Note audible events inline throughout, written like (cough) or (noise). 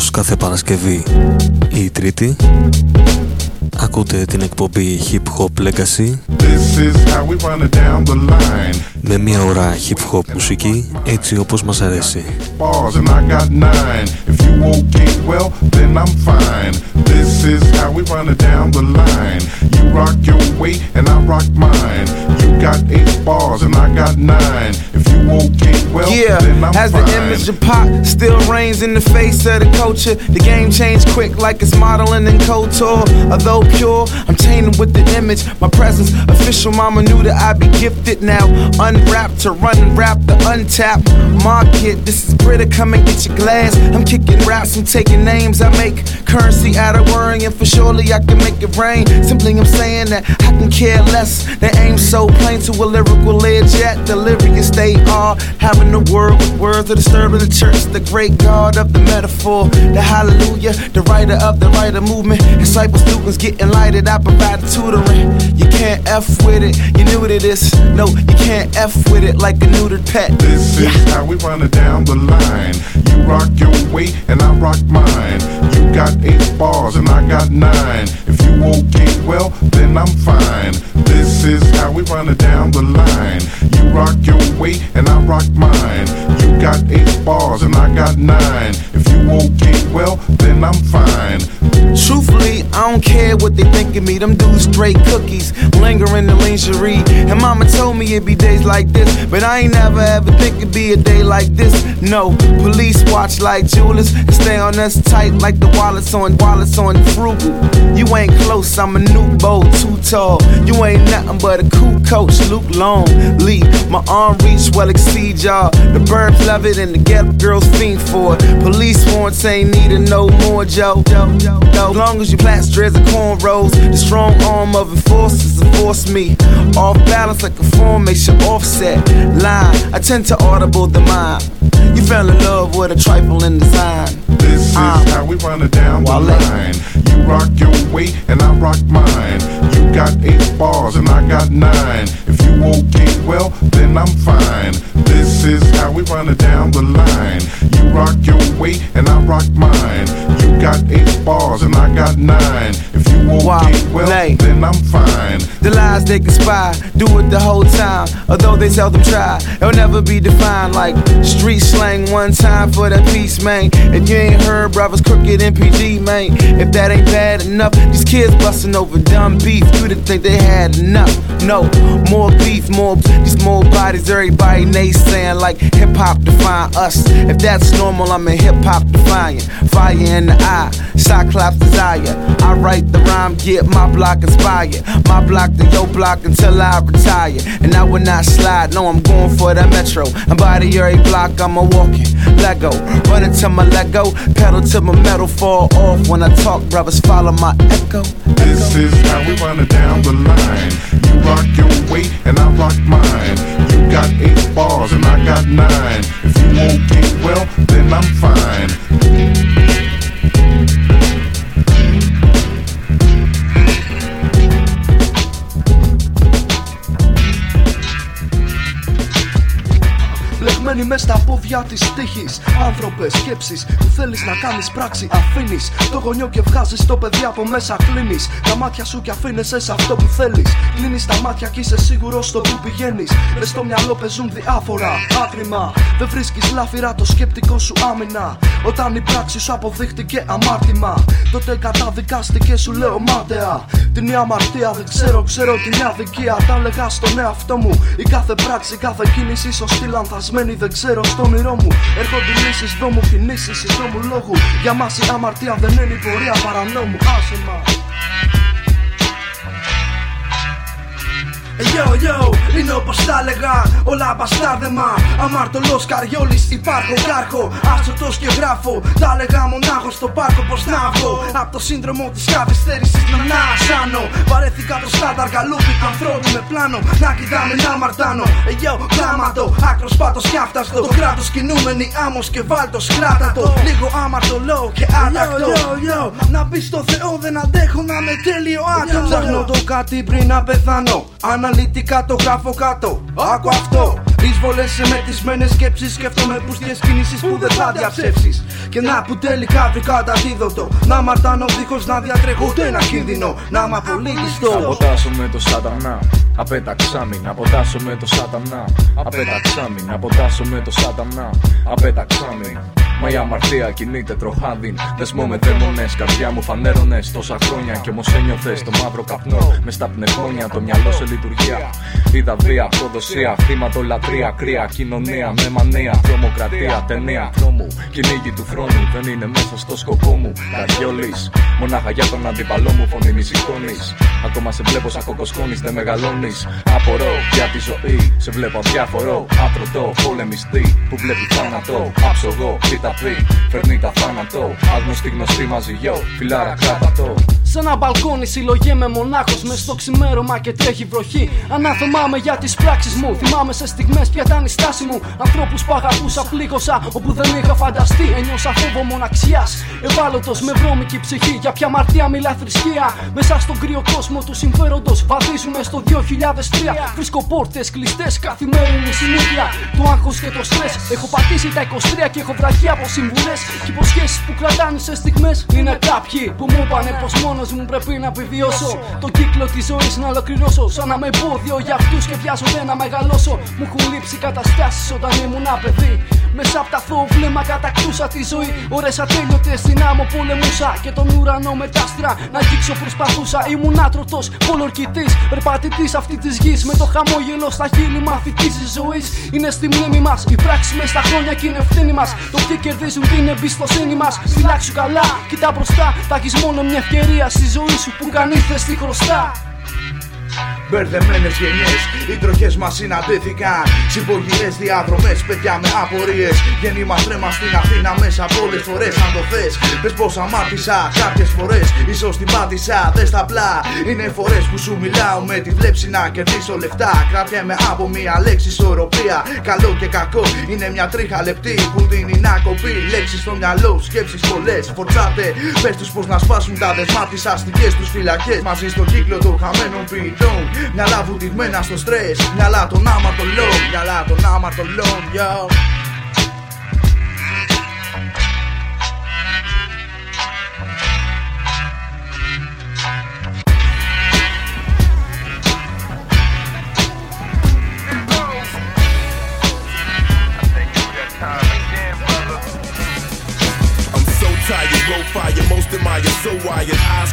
όπως κάθε Παρασκευή ή Τρίτη Ακούτε την εκπομπή Hip Hop Legacy με μια ώρα hip hop μουσική έτσι όπως μας αρέσει. This is how we run it down the line. You rock your way and I rock mine. You got eight bars and I got nine. If you okay, well, yeah, then I'm as fine. the image of pop still reigns in the face of the culture, the game changed quick like it's modeling in couture. Although pure, I'm tainted with the image. My presence, official mama knew that I'd be gifted now. Unwrapped to run and rap the untapped market. This is Britta, come and get your glass. I'm kicking raps and taking names. I make currency out of worrying for surely I can make it rain. Simply I'm saying that I can care less. The aim so plain to a lyrical edge yet delirious they are. Having a word with words that disturb the church. The great God of the metaphor, the hallelujah, the writer of the writer movement. Disciple students getting lighted, I provide tutoring. You can't F with it, you new to this. No, you can't F with it like a neutered pet. This is how we run it down the line. You rock your way and I rock mine. You got eight bars and I got nine. If you okay, well, then I'm fine. This is how we run it down the line. You rock your way and I rock mine. You got eight bars and I got nine. If you okay, well, then I'm fine. Truthfully, I don't care what they think of me. Them dudes straight cookies, linger in the lingerie. And mama told me it'd be days like this, but I ain't never ever think it'd be a day like this. No, police watch like jewelers and stay on us tight like the wallets on wallets on frugal. You ain't close, I'm a new bow, too tall. You ain't nothing but a cool coach, Luke Long. Lee, my arm reach well exceed y'all. The birds love it and the get girls fiend for it. Police warrants ain't needin' no more, Joe. As long as you plant dreads and cornrows, the strong arm of enforcers enforce me. Off balance like a formation offset line. I tend to audible the mind. You fell in love with a trifling design. This is uh, how we run it down the line. You rock your way and I rock mine. You got eight bars and I got nine. If you okay, well, then I'm fine. This is how we run it down the line. You rock your way and I rock mine. You got eight bars and I got nine. If you okay, well, then I'm fine. The lies they conspire, do it the whole time. Although they seldom try, it'll never be defined like street slang. One time for that peace, man. If you ain't heard, brothers crooked MPG, man. If that ain't bad enough, these kids busting over dumb beef. You didn't think they had enough. No, more beef, more these more bodies. Everybody naysaying like hip hop define us. If that's normal, I'm in hip hop defying. Fire in the eye, Cyclops desire. I write the rhyme, get my block inspired. My block to your block until I retire. And I will not slide, no, I'm going for the metro. And by the every block, I'm a walking Lego. Running to my Lego, pedal to my metal, fall off when I talk, brothers follow my echo. This is how we run it down the line. You rock your weight and I rock mine. You got eight bars and I got nine. If you okay, well, then I'm fine. Μένει μες στα πόδια της τύχης. Άνθρωπες, σκέψεις που θέλεις να κάνεις πράξη. Αφήνεις το γονιό και βγάζεις το παιδί από μέσα. Κλείνεις τα μάτια σου και αφήνεσαι σε αυτό που θέλεις. Κλείνεις τα μάτια και είσαι σίγουρος στο που πηγαίνεις. Μες στο μυαλό παίζουν διάφορα άθλημα. Δεν βρίσκεις λάφυρα το σκεπτικό σου άμυνα. Όταν η πράξη σου αποδείχτηκε αμάρτημα, τότε καταδικάστηκε, σου λέω μάταια. Την η αμαρτία δεν ξέρω, ξέρω την αδικία. Τα έλεγα στον εαυτό μου. Η κάθε πράξη, κάθε κίνηση σωστή λανθασμένη δεν ξέρω στο όνειρό μου. Έρχονται λύσεις δρόμου, κινήσεις δρόμου λόγου. Για μας η αμαρτία δεν είναι η πορεία παρανόμου. Άσε μας. Yo, yo, είναι όπως τα έλεγα, όλα μπαστάρδεμα. Αμαρτωλός καριόλης, υπάρχω κάρχο. Άσωτος και γράφω, τα έλεγα μονάχος στο πάρκο. Πώ να βγω από το σύνδρομο της καθυστέρηση να ανασάνω. Βαρέθηκα το στάνταρ καλούπι του ανθρώπου με πλάνο. Να κοιτάμε να μαρτάνω. Ε, yo, κλάματο, άκρος πάτος και άφταστο. Το κράτος κινούμενη άμμος και βάλτος κράτατο. Λίγο αμαρτωλό και άτακτο. Yo, yo, yo, να μπει στο Θεό δεν αντέχω να με τέλειο άτομο. Ψάχνω το κάτι πριν να πεθάνω. Αναλυτικά το γράφω κάτω. Άκου αυτό. Εισβολές σε μετισμένε σκέψεις. Σκέφτομαι πουστιέ κινήσεις που δεν θα διαψεύσεις. Και να που τελικά βρήκα αντίδοτο. Να μαρτάνω δίχως να διατρέχω ούτε ένα κίνδυνο. Να είμαι απολύτιστο. Αποτάσω με το σατανά. Απέταξάμι, αποτάσω με το σατανά. Απέταξάμι, αποτάσω με το σατανά. Απέταξάμι. Μα η αμαρτία κινείται τροχάδιν. Δεσμό με δαίμονε, καρδιά μου φανέρωνε. Τόσα χρόνια κι όμως ένιωθες το μαύρο καπνό. Μες στα πνευμόνια το μυαλό σε λειτουργία. Είδα βία, προδοσία, λατρεία, κρύα, κοινωνία με μανία. Τρομοκρατία, ταινία, τρόμου. Κυνήγι του χρόνου δεν είναι μέσα στο σκοπό μου. Καριόλη, μονάχα για τον αντιπαλό μου φωνή μη σηκώνεις. Ακόμα σε βλέπω σαν κοκοσκόνης, δεν μεγαλώνεις. Απορώ για τη ζωή, σε βλέπω αδιάφορο. Άτρωτο, πολεμιστή που βλέπει θάνατο. Άψογο, τα πει, φέρνει τα θάνατο. Άγνωστη γνωστή μαζί, γιο, φιλάρα κράτα το. Σε ένα μπαλκόνι συλλογέ μονάχος μες στο ξημέρωμα και τρέχει βροχή. Ανάθεμάμαι για τις πράξεις μου. Θυμάμαι σε στιγμές ποια ήταν η στάση μου. Ανθρώπους που αγαπούσα, πλήγωσα όπου δεν είχα φανταστεί. Ένιωσα φόβο μοναξιάς. Ευάλωτος με βρώμικη ψυχή. Για ποια μαρτία μιλά θρησκεία. Μέσα στον κρύο κόσμο του συμφέροντος βαδίζουμε στο 2003. Βρίσκω πόρτες κλειστές καθημερινή συνήθεια. Το άγχος και το στρες. Έχω πατήσει τα 23 και έχω βραχεί από συμβουλές και υποσχέσεις που κρατάνε σε στιγμές. Είναι κάποιοι που μου είπανε πως μόνο μου πρέπει να επιβιώσω. Το κύκλο της ζωής να ολοκληρώσω. Σαν να με εμπόδιο για αυτούς και βιάζονται να μεγαλώσω. Μου έχουν λείψει καταστάσει όταν ήμουν παιδί. Μέσα από τα βλέμμα κατακτούσα τη ζωή. Ωρε ατέλειωτες στην άμμο πολεμούσα. Και τον ουρανό με τα άστρα να αγγίξω προσπαθούσα. Ήμουν άτρωτος, πολορκητής, περπατητής αυτή της γης. Με το χαμόγελο στα χείλη μαθητής της ζωής. Είναι στη μνήμη μας. Η πράξη μες στα χρόνια και είναι ευθύνη μας. Το ποιοι κερδίζουν την εμπιστοσύνη μας. Φυλάξου καλά, κοιτά μπροστά. Θα έχεις μόνο μια ευκαιρία στη ζωή σου που κανεί δεν στη χρωστά. Μπερδεμένες γενιές, οι τροχέ μας συναντήθηκαν. Συμπογυρέ διαδρομέ, παιδιά με απορίες. Γέννημα τρέμα στην Αθήνα μέσα πολλέ φορές. Αν το θες, πες πως αμάτισα. Κάποιες φορές ίσως την πάτησα. Δες τα απλά. Είναι φορές που σου μιλάω με τη βλέψη να κερδίσω λεφτά. Κρατιέμαι από μία λέξη ισορροπία. Καλό και κακό είναι μια τρίχα λεπτή που δίνει να κοπεί. Λέξεις στο μυαλό, σκέψεις πολλές. Φορτσάτε, πες τους πως να σπάσουν τα δεσμά τι αστικές τους φυλακές. Μαζί στο κύκλο των χαμένων ποιητών ζουν. Μυαλά βουτυγμένα στο στρες, μυαλά τον άματων λόγων. Μυαλά των άματων λόγων, yo.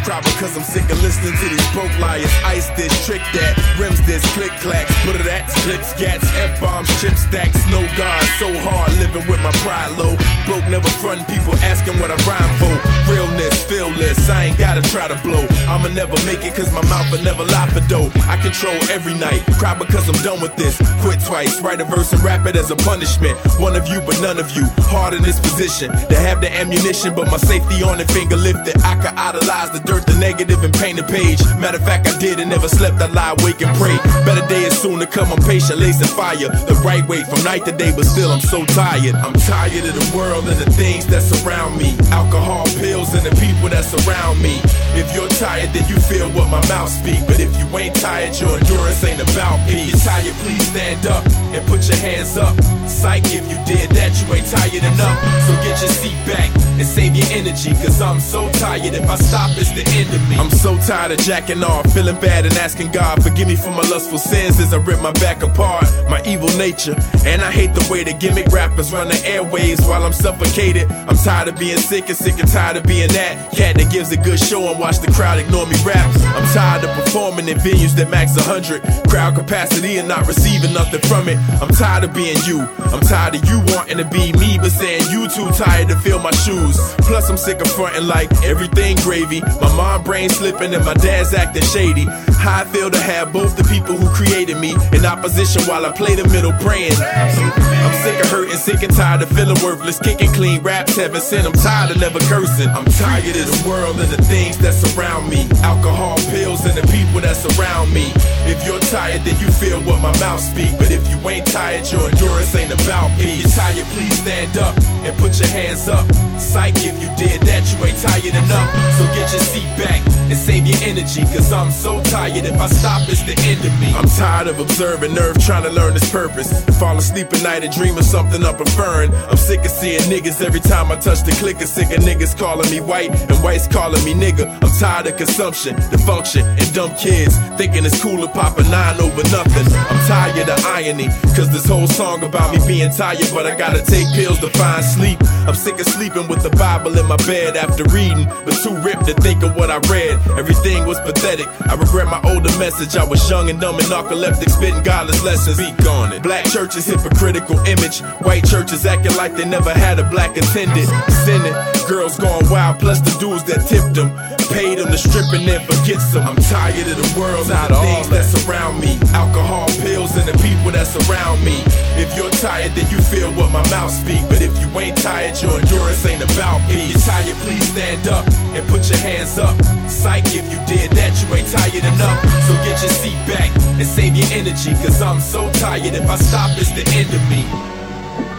Cry because I'm sick of listening to these broke liars. Ice this, trick that, rims this, click clacks, put it at, click scats, F bombs, chip stacks, no God, so hard living with my pride low. Broke, never front people asking what I rhyme for. Realness, feelless, I ain't gotta try to blow. I'ma never make it cause my mouth will never lie for dough. I control every night, cry because I'm done with this. Quit twice, write a verse and rap it as a punishment. One of you, but none of you. Hard in this position to have the ammunition, but my safety on the finger lifted. I could idolize the dirt, the negative, and paint a page. Matter of fact, I did and never slept. I lie awake and pray. Better day is soon to come. I'm patient, lacing fire the right way from night to day, but still I'm so tired. I'm tired of the world and the things that surround me. Alcohol, pills, and the people that surround me. If you're tired, then you feel what my mouth speak. But if you ain't tired, your endurance ain't about me. If you're tired, please stand up and put your hands up. Psych, if you did that, you ain't tired enough. So get your seat back and save your energy. Cause I'm so tired, if I stop, it's the me. I'm so tired of jacking off, feeling bad and asking God, forgive me for my lustful sins as I rip my back apart. My evil nature, and I hate the way the gimmick rappers run the airwaves while I'm suffocated. I'm tired of being sick and sick and tired of being that cat that gives a good show and watch the crowd ignore me rap. I'm tired of performing in venues that max 100 crowd capacity and not receiving nothing from it. I'm tired of being you. I'm tired of you wanting to be me, but saying you too tired to fill my shoes. Plus, I'm sick of fronting like everything gravy. My mom brain slipping and my dad's acting shady. How I feel to have both the people who created me in opposition while I play the middle praying. I'm sick of hurting, sick and tired of feeling worthless. Kicking clean raps, heaven sent. I'm tired of never cursing. I'm tired of the world and the things that surround me. Alcohol, pills, and the people that surround me. If you're tired, then you feel what my mouth speak. But if you ain't tired, your endurance ain't about me. If you're tired, please stand up and put your hands up. Psych, if you did that, you ain't tired enough. So get your seat back and save your energy. Cause I'm so tired, if I stop, it's the end of me. I'm tired of observing nerve, trying to learn its purpose. Fall asleep at night and dream of something I'm preferring. I'm sick of seeing niggas every time I touch the clicker. Sick of niggas calling me white and whites calling me nigga. I'm tired of consumption, dysfunction, and dumb kids thinking it's cool to pop a nine over nothing. I'm tired of irony, cause this whole song about me being tired, but I gotta take pills to find sleep. I'm sick of sleeping with the Bible in my bed after reading, but too ripped to think what I read. Everything was pathetic. I regret my older message. I was young and dumb and narcoleptic, spitting godless lessons. Speak on it. Black churches hypocritical image. White churches acting like they never had a black attendant. Sinning, girls going wild, plus the dudes that tipped them. Paid them to strip and then forgets them. I'm tired of the world, of the things that surround me. Alcohol, pills, and the people that surround me. If you're tired, then you feel what my mouth speak. But if you ain't tired, your endurance ain't about me. If you're tired, please stand up and put your hands up. Psych, if you did that, you ain't tired enough. So get your seat back and save your energy. Cause I'm so tired, if I stop, it's the end of me.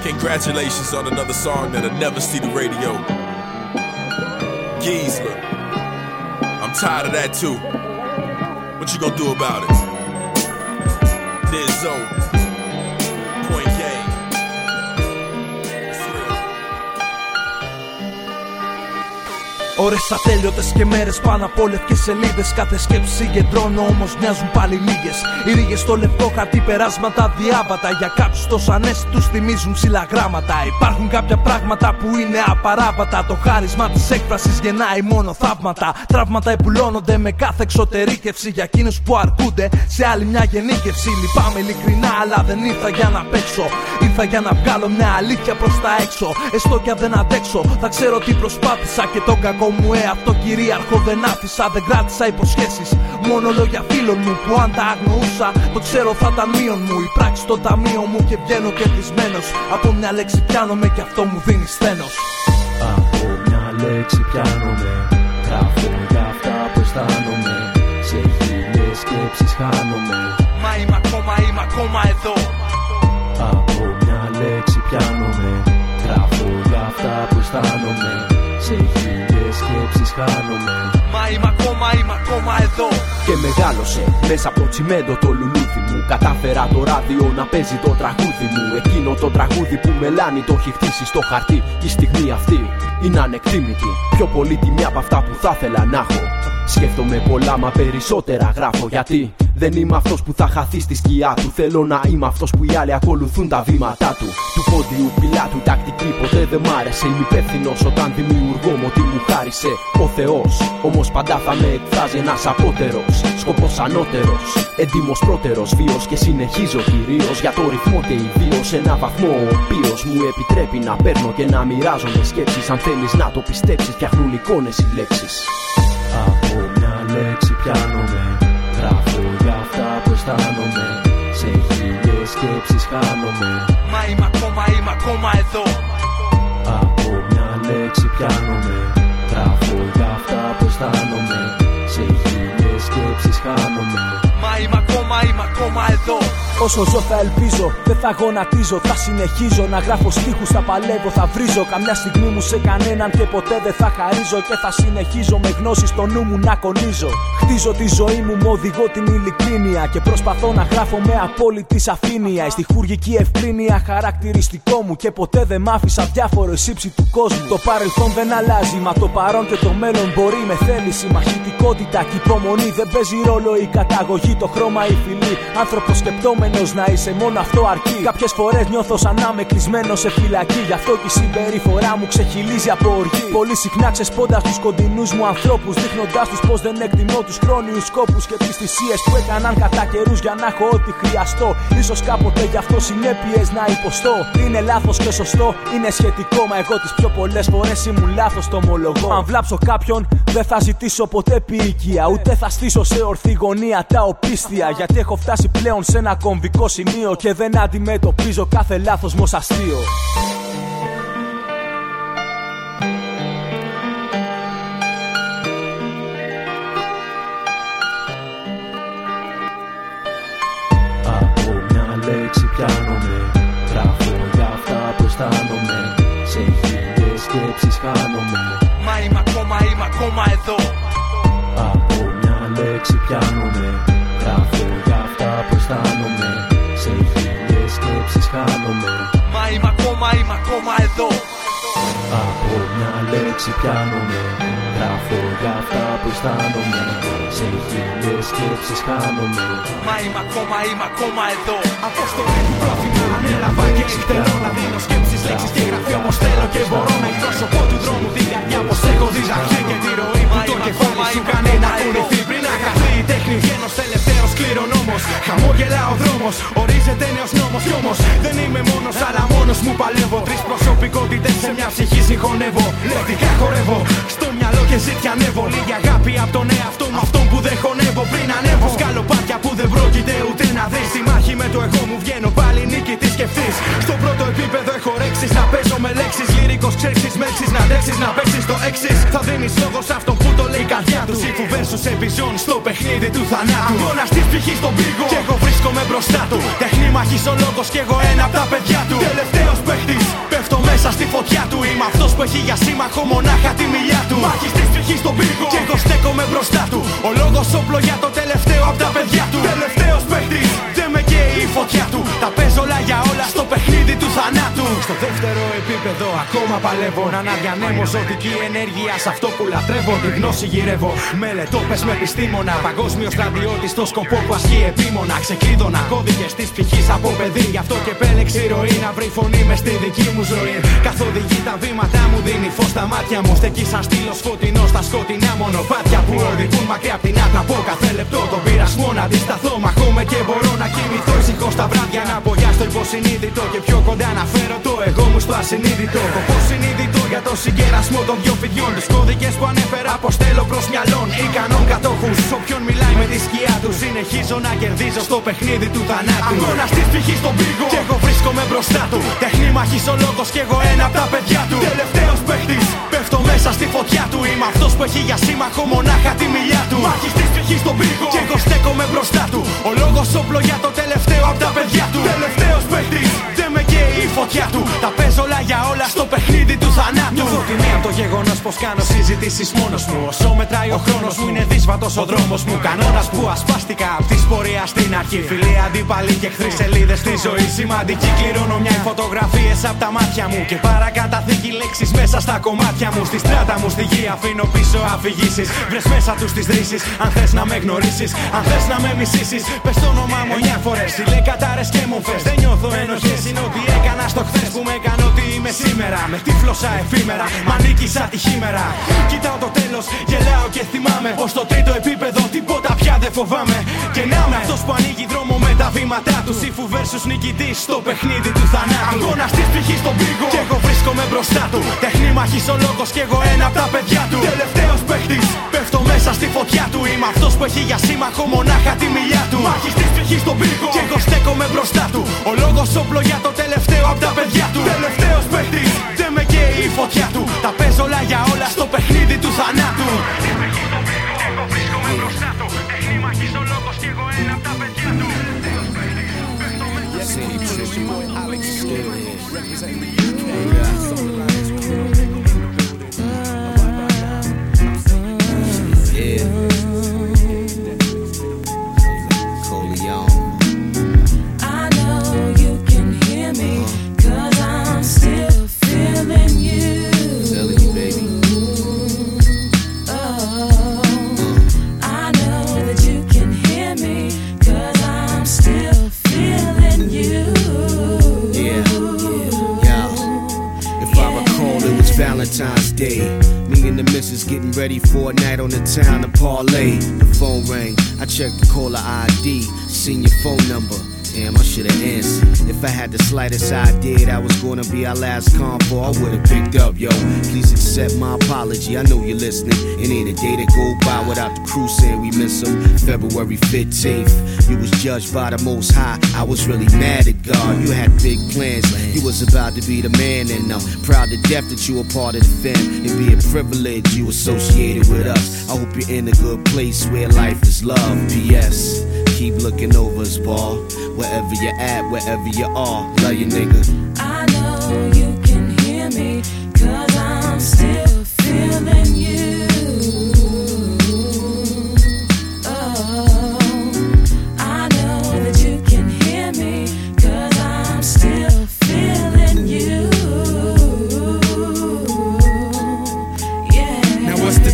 Congratulations on another song that'll never see the radio. Geezer. I'm tired of that too. What you gonna do about it? Lizzo. Ώρες ατέλειωτες και μέρες πάνω από λευκές σελίδες. Κάθε σκέψη συγκεντρώνω όμως μοιάζουν πάλι λίγες. Οι ρίγες στο λεπτό χαρτί περάσματα διάβατα. Για κάποιους τόσο ανέστητους θυμίζουν ψηλά γράμματα. Υπάρχουν κάποια πράγματα που είναι απαράβατα. Το χάρισμα της έκφρασης γεννάει μόνο θαύματα. Τραύματα επουλώνονται με κάθε εξωτερήκευση Για εκείνους που αρκούνται σε άλλη μια γενίκευση. Λυπάμαι ειλικρινά αλλά δεν ήρθα για να παίξω. Ήρθα για να βγάλω μια αλήθεια προς τα έξω. Έστω κι αν δεν αντέξω θα ξέρω τι προσπάθησα Και τον κακό μου εαυτό κυρίαρχο δεν άφησα Δεν κράτησα υποσχέσεις. Μόνο λόγια φίλων μου που αν τα αγνοούσα Το ξέρω θα ήταν μείον μου. Η πράξη στο ταμείο μου και βγαίνω κερδισμένος. Από μια λέξη πιάνομαι και αυτό μου δίνει στένος Από μια λέξη πιάνομαι Γράφω για αυτά που αισθάνομαι. Σε χίλιες σκέψεις χάνομαι. Μα είμαι ακόμα, είμαι ακόμα εδώ. Από μια λέξη πιάνομαι Γράφω για αυτά που αισθάνομαι. Σε χίλιες σκέψεις χάνομαι Μα είμαι ακόμα, είμαι ακόμα εδώ. Και μεγάλωσε μέσα από το τσιμέντο το λουλούδι μου. Κατάφερα το ράδιο να παίζει το τραγούδι μου. Εκείνο το τραγούδι που μελάνι το έχει χτίσει στο χαρτί. Η στιγμή αυτή είναι ανεκτήμητη. Πιο πολύτιμη από αυτά που θα ήθελα να έχω. Σκέφτομαι πολλά μα περισσότερα γράφω γιατί δεν είμαι αυτός που θα χαθεί στη σκιά του. Θέλω να είμαι αυτός που οι άλλοι ακολουθούν τα βήματά του. Του πόντιου πιλάτου τακτική ποτέ δεν μ' άρεσε. Είμαι υπεύθυνος όταν δημιουργώ μου τι μου χάρισε ο Θεός. Όμως πάντα θα με εκφράζει ένας απότερος. Σκοπός ανώτερος. Έντιμος πρώτερο βίος και συνεχίζω κυρίως για το ρυθμό και ιδίω σε ένα βαθμό ο οποίος μου επιτρέπει να παίρνω και να μοιράζομαι σκέψεις. Αν θέλεις να το πιστέψεις, φτιάχνουν εικόνες οι λέξεις. Από μια λέξη πιάνομαι χάνομαι Μα είμαι ακόμα, είμαι ακόμα εδώ. Από μια λέξη πιάνομαι. Γράφω για αυτά που αισθάνομαι. Σε χίλιες σκέψεις χάνομαι. Μα είμαι ακόμα, είμαι ακόμα εδώ Όσο ζω θα ελπίζω, δεν θα γονατίζω. Θα συνεχίζω να γράφω στίχους, θα παλεύω, θα βρίζω. Καμιά στιγμή μου σε κανέναν και ποτέ δεν θα χαρίζω. Και θα συνεχίζω με γνώση στο νου μου να κονίζω. Χτίζω τη ζωή μου, μου οδηγώ την ειλικρίνεια. Και προσπαθώ να γράφω με απόλυτη σαφήνεια. Η στιχουργική ευκρίνεια χαρακτηριστικό μου. Και ποτέ δεν μ' άφησα διάφορο ύψη του κόσμου. Το παρελθόν δεν αλλάζει, μα το παρόν και το μέλλον μπορεί με θέληση. Μαχητικότητα και υπομονή δεν παίζει ρόλο η καταγωγή, το χρώμα, η φυλή. Άνθρωπος σκεπτόμενος να είσαι μόνο αυτό αρκεί. Κάποιες φορές νιώθω σαν να είμαι κλεισμένος σε φυλακή. Γι' αυτό και η συμπεριφορά μου ξεχυλίζει από οργή. Πολύ συχνά ξεσπώντας τους κοντινούς μου ανθρώπους. Δείχνοντα τους πως δεν εκτιμώ τους χρόνιους σκόπους και τις θυσίες που έκαναν κατά καιρούς για να έχω ό,τι χρειαστώ. σω κάποτε γι' αυτό συνέπειες να υποστώ. Είναι λάθος και σωστό, είναι σχετικό. Μα εγώ τις πιο πολλές φορές ήμουν λάθος το ομολογώ. Αν βλάψω κάποιον, δεν θα ζητήσω ποτέ ποιήκεια. Ούτε θα στήσω σε ορθή γωνία τα οπίστια. Γιατί έχω φτάσει πλέον σε ένα κομβικό σημείο και δεν αντιμετωπίζω κάθε λάθος μου ως αστείο. Από μια λέξη πιάνομαι Γράφω για αυτά που αισθάνομαι. Σε χίλιες σκέψεις χάνομαι. Μα είμαι ακόμα, είμαι ακόμα εδώ. Από μια λέξη πιάνομαι είμαι ακόμα εδώ. Από μια λέξη πιάνομαι Γράφω για αυτά που αισθάνομαι. Σε χίλιες σκέψεις χάνομαι. Μα είμαι ακόμα, είμαι ακόμα εδώ. Αποστολή του πρόθυμα ανέλαβα και εκτελώ Να δίνω σκέψεις, λέξεις και γραφή Όμως θέλω και μπορώ να εκπρόσωπο του δρόμου Τη διάρκεια πως έχω διδαχθεί και τη ροή που το κεφάλι σου κάνει να κουνηθεί Πριν να καθεί η τέχνη βγαίνω τελευταίος κληρονόμος. Χαμόγελα ο δρόμος, ορίζεται νέος νόμος Κι όμως δεν είμαι μόνος αλλά μόνος μου παλεύω. Τρεις προσωπικότητες σε μια ψυχή συγχωνεύω. Λεκτικά χορεύω, στο μυαλό και ζητιανεύω Λίγη αγάπη από τον εαυτό μου αυτόν που δεν χωνεύω. Πριν ανέβω σκαλοπάτια που δεν πρόκειται ούτε να δεις. Στη μάχη με το εγώ μου βγαίνω πάλι νίκη της σκεφτείς Στο πρώτο επίπεδο έχω ρέξεις να παίζω με λέξεις Λυρικός ξέρεις μέλξεις να αντέξεις να παίξεις το έξις. Θα δίνεις λόγο σε αυτό που το λέει η καρδιά τους. Σύφου versus επιζών στο παιχνίδι του θανάτου. Αγώνας της ψυχής στον πύργο και εγώ βρίσκομαι μπροστά του. Τεχνή μαχής ο λόγος και εγώ ένα από τα παιδιά του. Τελευταίος παίχτης πέφτω μέσα στη φωτιά του. Είμαι αυτός που έχει για σύμμαχο μονάχα τη μιλιά του. Μάχης της ψυχής στον πύργο και εγώ στέκομαι μπροστά του. Ο λόγος όπλο για το τελευταίο από τα παιδιά του. Τελευταίος παίχτης δεν με καίει η φωτιά του. Τα παίζω όλα για όλα στο παιχνίδι του θανάτου. Στο δεύτερο επίπεδο ακόμα παλεύω. Να αναδιανέμω ζωτική ενέργεια σε αυτό που λατρεύω. Τη γνώση γυρεύω. Μελετώ πες με επιστήμονα. Παγκόσμιος στρατιώτης στο σκοπό που ασκεί επίμονα. Ξεκλείδωνα κώδικες της ψυχής από παιδί. Γι' αυτό και επέλεξε η ροή να βρει φωνή μες στη δική μου ζωή. Καθοδηγεί τα βήματα μου, δίνει φως στα μάτια μου. Στεκεί σαν στήλος φωτεινός στα σκοτεινά μονοπάτια Που οδηγούν μακριά από την απογιά στο υποσυνείδητο και πιο κοντά να φέρω το εγώ μου στο ασυνείδητο. Το συνείδητο για το συγκερασμό των δυο φιδιών. Τους κώδικες που ανέφερα αποστέλω προς μυαλών Ικανών κατόχους όποιον μιλάει με τη σκιά του. Συνεχίζω να κερδίζω στο παιχνίδι του θανάτου. Αγώνας της ψυχής στον πύργο και εγώ βρίσκομαι μπροστά του. Τεχνή μαχής ο λόγος και εγώ ένα από τα παιδιά του. Τελευταίος παίχτης πέφτω μέσα στη φωτιά του. Είμαι αυτός που έχει για σύμμαχο μονάχα τη μιλιά του. Μάχης της ψυχής στον πύργο και εγώ στέκομαι μπροστά του. Ο λόγος όπλο για το τελευταίο από τα παιδιά του. Τελευταίος παίχτης δεν με καίει η φωτιά του Τα παίζω όλα για όλα στο παιχνίδι του θανάτου Νιώθω τιμή από το γεγονός πως κάνω συζητήσεις μόνος μου. Όσο μετράει ο χρόνος μου, είναι δύσβατος ο δρόμος μου. Κανόνας που ασπάστηκα από τη πορεία στην αρχή. Φιλοί, αντίπαλοι και εχθροί σελίδες στη ζωή. Σημαντική κληρονομιά οι φωτογραφίες από τα μάτια μου. Και παρακαταθήκη λέξεις μέσα στα κομμάτια μου. Στη στράτα μου στη γη αφήνω πίσω αφηγήσεις. Βρες μέσα τους τις δρύσει. Αν θες να με γνωρίσεις, αν θες να με μισήσεις. Πες το όνομά μου 9 φορέ. Συλλέ κατάρες και μομφέ. Δεν νιώθω ενοχές. Είναι ότι έκανα στο χθες που με έκανε ότι είμαι σήμερα. Με τύφλωσα εφήμερα. Μα νίκησα τη χήμερα. Κοιτάω το τέλος, γελάω και θυμάμαι. Πως στο τρίτο επίπεδο τίποτα πια δεν φοβάμαι. Και να είμαι αυτός που ανοίγει δρόμο με τα βήματά του. Σύφου versus νικητή στο παιχνίδι του θανάτου. Αγώνα τη ψυχή στον πύργο. Και εγώ βρίσκομαι μπροστά του. Τεχνή μαχής ο λόγος και εγώ ένα από τα παιδιά του. Τελευταίος παίχτης πέφτω μέσα στη φωτιά του. Είμαι αυτός που έχει για σύμμαχο μονάχα τη μιλιά του. Μάχη της ψυχή στον πύργο. Και εγώ στέκομαι μπροστά του. Ο λόγος όπλο για το τελευταίο από τα παιδιά του. Τελευταίος παίχτης δεν με καίει η φωτιά του. Τα παίζω όλα για όλα στο παιχνίδι του θανάτου. Εγώ βρίσκομαι μπροστά του. Τεχνή μαχή ο λόγο και εγώ ένα από τα παιδιά του. I had the slightest idea that was gonna be our last convo, I would've picked up, yo. Please accept my apology. I know you're listening. It ain't a day that go by without the crew saying we miss him. February 15th, you was judged by the most high. I was really mad at God. You had big plans. You was about to be the man, and I'm proud to death that you were part of the fam. It'd be a privilege you associated with us. I hope you're in a good place where life is love. P.S keep looking over us, ball. Wherever you're at, wherever you are, love you, nigga. I know you can hear me, cause I'm still feeling you.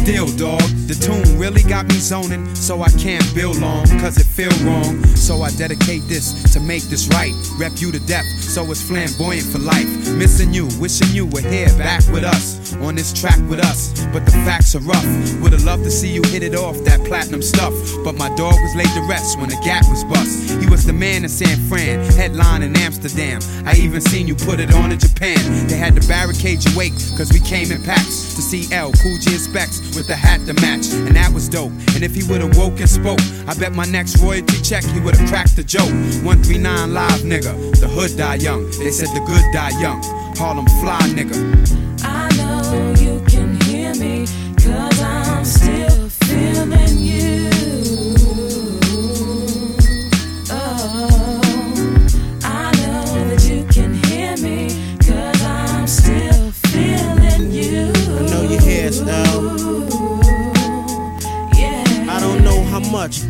Deal, dog. The tune really got me zoning, so I can't build long, cause it feel wrong. So I dedicate this to make this right. Rep you to death, so it's flamboyant for life. Missing you, wishing you were here back with us, on this track with us. But the facts are rough. Would've loved to see you hit it off that platinum stuff. But my dog was laid to rest when the gap was bust. He was the man in San Fran, headline in Amsterdam. I even seen you put it on in Japan. They had to barricade your wake, cause we came in packs to see L, Cool G and Specs with the hat to match. And that was dope. And if he would've woke and spoke, I bet my next royalty check he would've cracked the joke. 139 live nigga, the hood die young. They said the good die young. Harlem fly nigga.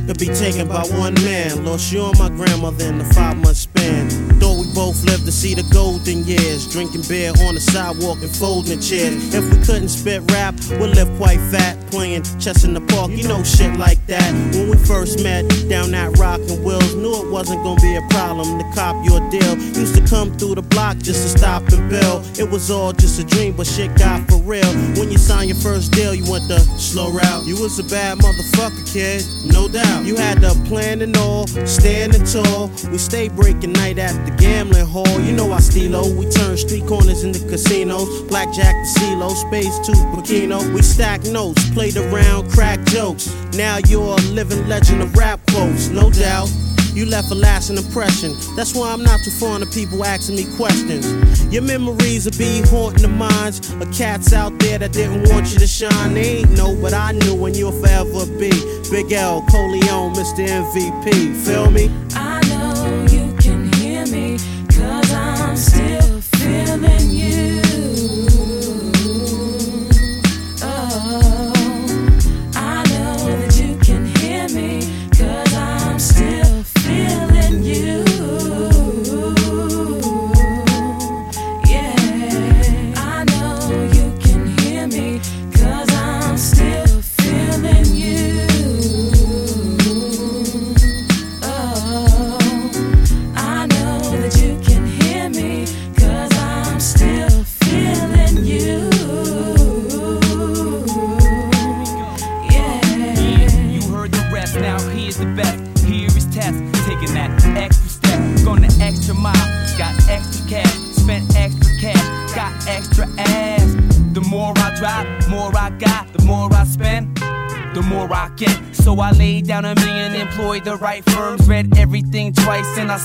Could be taken by one man. Lost you and my grandmother in the five month span. Thought we both lived to see the golden years. Drinking beer on the sidewalk and folding chairs. If we couldn't spit rap, we'd live quite fat. Playing chess in the park, you know shit like that. When we first met down at Rock and Wills, knew it wasn't gonna be a problem cop your deal. Used to come through the block just to stop and bill. It was all just a dream, but shit got for real. When you signed your first deal, you went the slow route. You was a bad motherfucker, kid, no doubt. You had the plan and all, standing tall. We stayed breaking night at the gambling hall. You know I steelo. We turn street corners into casinos. Blackjack CeeLo, Space to Burkino. We stack notes, played around, crack jokes. Now you're a living legend of rap quotes, no doubt. You left a lasting impression. That's why I'm not too fond of people asking me questions. Your memories will be haunting the minds of cats out there that didn't want you to shine. They ain't know, but I knew, and you'll forever be Big L, Corleone, Mr. MVP. Feel me?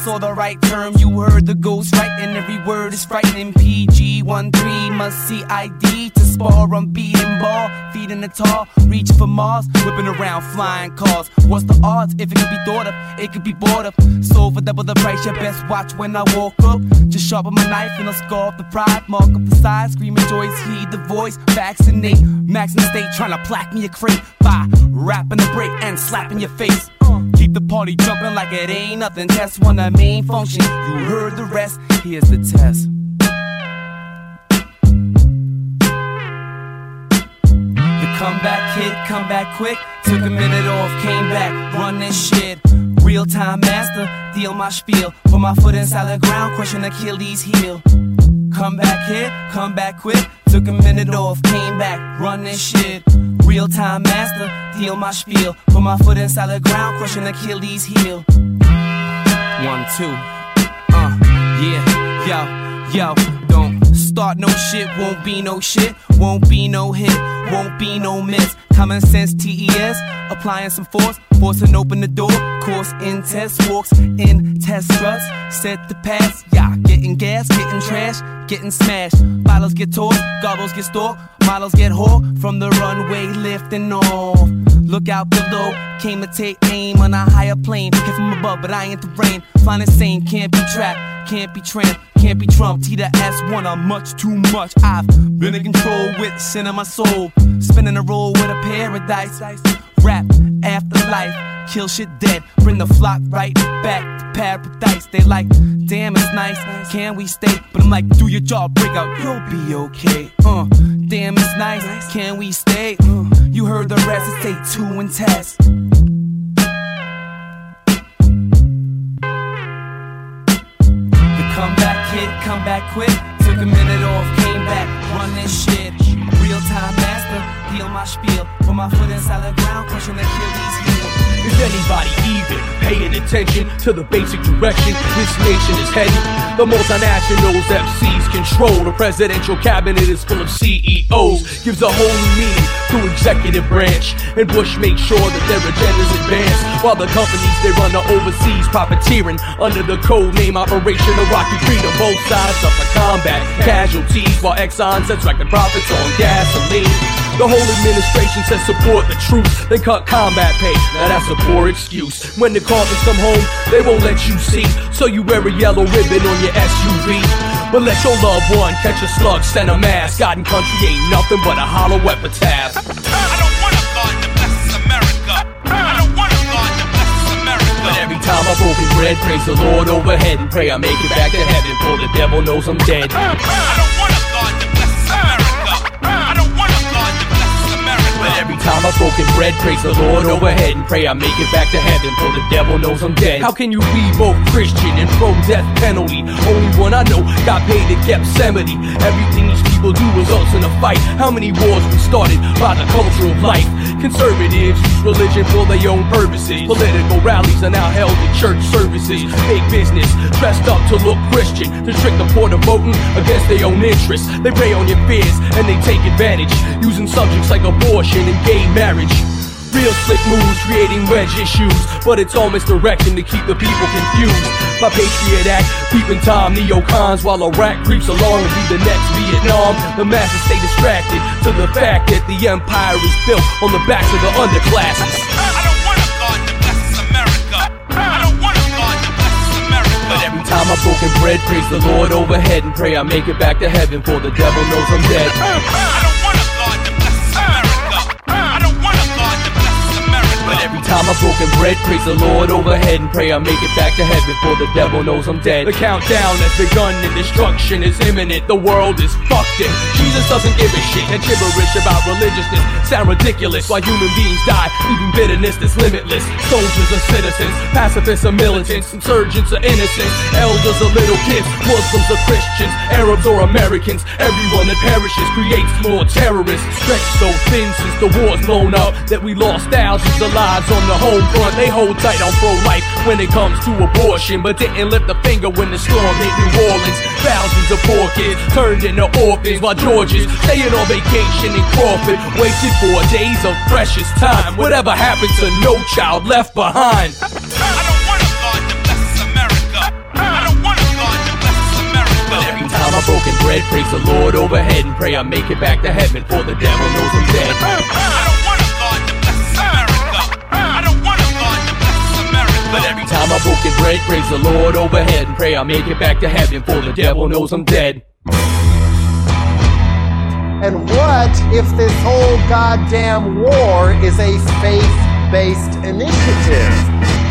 Saw the right term. You heard the ghost right, and every word is frightening. PG 13 must see ID to spar. I'm beating ball, feeding the tall, reaching for Mars, whipping around flying cars. What's the odds? If it could be thought of, it could be bought of. So for double the price, you best watch when I walk up. Just sharpen my knife and I'll scar up the pride, mark up the size, screaming joys, heed the voice, vaccinate. Max in the state trying to plaque me a crate by rapping the break and slapping your face. Keep the party jumping like it ain't nothing. That's one of the main functions. You heard the rest. Here's the test. The comeback kid, come back quick. Took a minute off, came back, run this shit. Real time master, deal my spiel. Put my foot inside the ground, crushing Achilles heel. Come back here, come back quick. Took a minute off, came back, run this shit. Real time master, deal my spiel. Put my foot inside the ground, crushing Achilles heel. One, two. Uh, yeah, yo, yo, don't start no shit, won't be no shit, won't be no hit, won't be no miss. Common sense, TES, applying some force, forcing open the door. Course in test walks, in test struts, set the pass. Yeah, getting gas, getting trash, getting smashed. Bottles get tossed, gobbles get stalked, models get whore from the runway lifting off. Look out below, came to take aim on a higher plane. Hit from above, but I ain't the rain. Flying insane, can't be trapped, can't be tramped, can't be trumped. T to S1, I'm much too much. I've been in control with sin in my soul. Spinning a roll with a paradise. Rap, afterlife, kill shit dead. Bring the flock right back to paradise. They like, damn, it's nice. Can we stay? But I'm like, do your job, break out, you'll be okay. Uh, damn, it's nice. Can we stay? Uh, you heard the rest, it's take two and test. The comeback kid, come back quick. Took a minute off, came back, run this shit. Real time master, deal my spiel. Put my foot inside the ground, crushing Achilles heel. Is anybody even paying attention to the basic direction this nation is heading? The multinationals FCs control. The presidential cabinet is full of CEOs. Gives a whole new meaning to executive branch. And Bush makes sure that their agendas advance. While the companies they run are overseas profiteering under the code name Operation Iraqi Freedom. Both sides suffer combat casualties while Exxon sets record profits on gasoline. The whole administration says support the troops, they cut combat pay. Now that's a poor excuse. When the coffins come home, they won't let you see. So you wear a yellow ribbon on your SUV. But let your loved one catch a slug, send a mask. God and country ain't nothing but a hollow epitaph. I don't wanna God to bless America. I don't wanna God America. But every time I broken bread, praise the Lord overhead and pray I make it back to heaven. For the devil knows I'm dead. Time I broken bread, praise the Lord overhead and pray I make it back to heaven. For the devil knows I'm dead. How can you be both Christian and pro death penalty? Only one I know got paid at Gethsemane. Everything these people do results in a fight. How many wars we started by the culture of life? Conservatives use religion for their own purposes. Political rallies are now held in church services. Big business dressed up to look Christian to trick the poor to voting against their own interests. They prey on your fears and they take advantage, using subjects like abortion and gay marriage. Real slick moves creating wedge issues, but it's all misdirection to keep the people confused. My Patriot Act, creeping time neocons while Iraq creeps along to be the next Vietnam. The masses stay distracted to the fact that the empire is built on the backs of the underclasses. I don't wanna God to bless America. I don't wanna God to bless America. But every time I broken bread, praise the Lord overhead and pray I make it back to heaven, for the devil knows I'm dead. Time I broken bread, praise the Lord overhead and pray I make it back to heaven, for the devil knows I'm dead. The countdown has begun and destruction is imminent. The world is fucked in. Jesus doesn't give a shit. And gibberish about religiousness sound ridiculous. Why human beings die, leaving bitterness that's limitless. Soldiers are citizens, pacifists are militants, insurgents are innocents, elders are little kids, Muslims are Christians, Arabs or Americans. Everyone that perishes creates more terrorists. Stretched so thin since the war's blown up that we lost thousands of lives on the home front. They hold tight on pro-life when it comes to abortion, but didn't lift a finger when the storm hit New Orleans. Thousands of poor kids turned into orphans while Georges staying on vacation in Crawford. Wasted four days of precious time. Whatever happened to no child left behind? I don't wanna God to bless America. I don't wanna God to bless America. Every time I broken bread, praise the Lord overhead and pray I make it back to heaven, for the devil knows I'm dead. (laughs) But every time I broken bread, praise the Lord overhead and pray I make it back to heaven, for the devil knows I'm dead. And what if this whole goddamn war is a faith based initiative?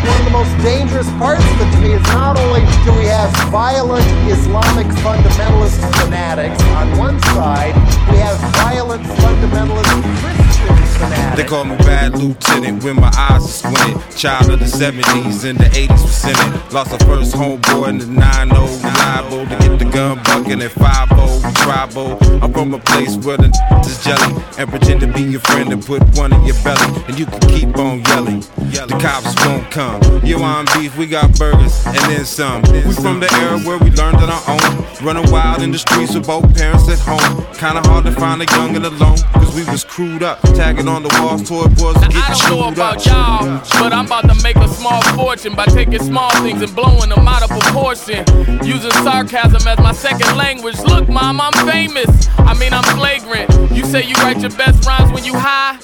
One of the most dangerous parts of it to me is not only do we have violent Islamic fundamentalist fanatics on one side, we have violent fundamentalist Christian fanatics. They call me Bad Lieutenant when my eyes are squinted. Child of the 70s and the 80s was sinning. Lost a first homeboy in the 9 reliable oh to get the gun bucking at 5 tribal. I'm from a place where the is jelly and pretend to be your friend and put one in your belly. And you can keep on yelling. The cops won't come. You on beef, we got burgers and then some. We from the era where we learned on our own. Running wild in the streets with both parents at home. Kinda hard to find a young and alone. Cause we was crewed up, tagging on the walls, toy boys to get I don't know about y'all, but I'm about to make a small fortune by taking small things and blowing them out of proportion. Using sarcasm as my second language. Look, mom, I'm famous. I mean, I'm flagrant. You say you write your best rhymes when you high.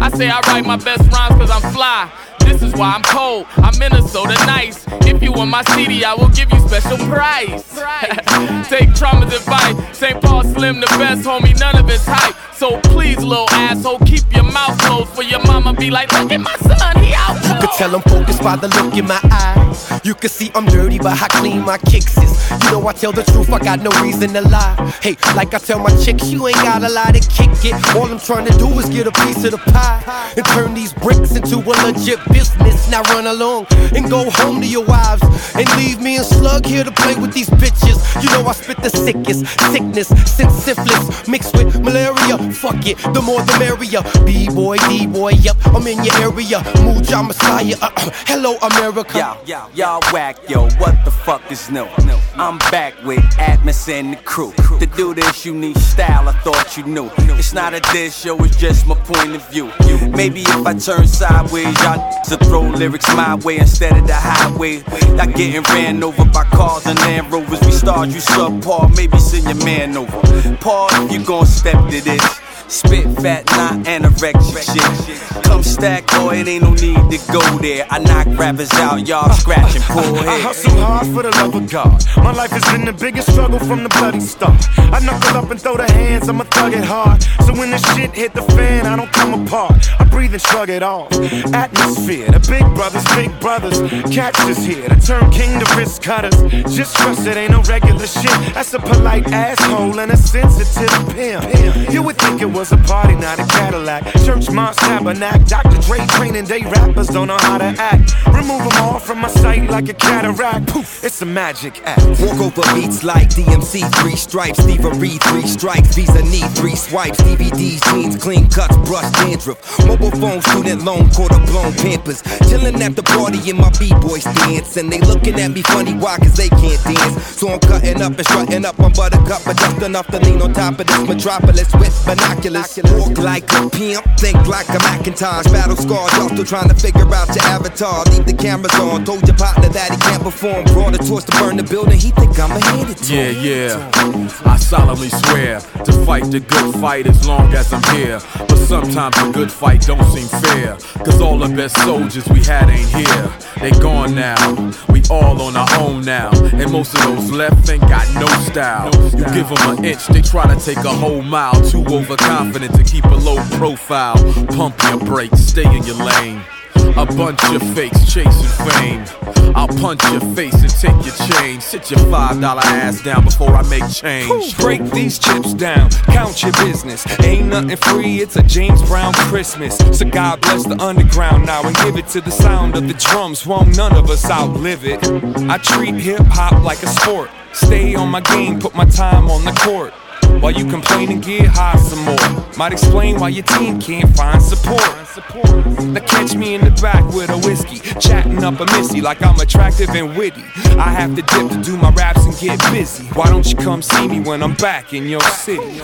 I say I write my best rhymes cause I'm fly. This is why I'm cold. I'm Minnesota nice. If you want my CD, I will give you special price. (laughs) Take trauma's advice. St. Paul Slim, the best homie, none of it's hype. So please, little asshole, keep your mouth closed for your mama be like, look at my son, he out. You could Tell them focus by the look in my eye. You can see I'm dirty, but how clean my kicks is. You know I tell the truth, I got no reason to lie. Hey, like I tell my chicks, you ain't got a lot to kick it. All I'm trying to do is get a piece of the pie and turn these bricks into a legit business. Now run along and go home to your wives and leave me and Slug here to play with these bitches. You know I spit the sickest sickness since syphilis mixed with malaria. Fuck it, the more the merrier. B boy, D boy, yep, I'm in your area. Muja Messiah, uh, uh, hello America. Yo, y'all whack, yo, what the fuck is new? I'm back with Atmos and the crew. To do this, you need style, I thought you knew. It's not a dish, yo, it's just my point of view. Maybe if I turn sideways, y'all to throw lyrics my way instead of the highway. Y'all getting ran over by cars and Land Rovers. We start you subpar, maybe send your man over. Paul, if you gon' step to this. Spit fat, not anorexic shit. Come stack, boy, it ain't no need to go there. I knock rappers out, y'all scratching poor I hustle hard for the love of God. My life has been the biggest struggle from the bloody start. I knuckle up and throw the hands, I'ma thug it hard. So when the shit hit the fan, I don't come apart. I breathe and shrug it off. Atmosphere, the big brothers, big brothers. Catch us here to turn king to wrist cutters. Just trust it ain't no regular shit. That's a polite asshole and a sensitive pimp. You would think it was a party, not a Cadillac. Church, mosque, tabernacle. Dr. Dre training day rappers don't know how to act. Remove them all from my sight like a cataract. Poof, it's a magic act. Walk over beats like DMC, three stripes, thievery, three strikes, Visa need three swipes, DVDs, jeans, clean cuts, brush dandruff, mobile phone, student loan, quarter blown pampers, chilling at the party in my b-boys dance, and they looking at me funny, why? Cause they can't dance, so I'm cutting up and strutting up on buttercup, but just enough to lean on top of this metropolis with binoculars, walk like a pimp, think like a Macintosh, battle scars, y'all still trying to figure out your avatar, leave the cameras on, told your partner that he can't perform, brought a torch to burn the building, he think I'ma hit it to Yeah, yeah. I solemnly swear to fight the good fight as long as I'm here. But sometimes a good fight don't seem fair. Cause all the best soldiers we had ain't here. They gone now. We all on our own now. And most of those left ain't got no style. You give them an inch, they try to take a whole mile. Too overconfident to keep a low profile. Pump your brakes, stay in your lane. A bunch of fakes chasing fame. I'll punch your face and take your change. Sit your five dollar ass down before I make change. Break these chips down, count your business. Ain't nothing free, it's a James Brown Christmas. So God bless the underground now and give it to the sound of the drums. Won't none of us outlive it. I treat hip hop like a sport. Stay on my game, put my time on the court. While you complain and get high some more. Might explain why your team can't find support. Now catch me in the back with a whiskey, chatting up a missy like I'm attractive and witty. I have to dip to do my raps and get busy. Why don't you come see me when I'm back in your city? Will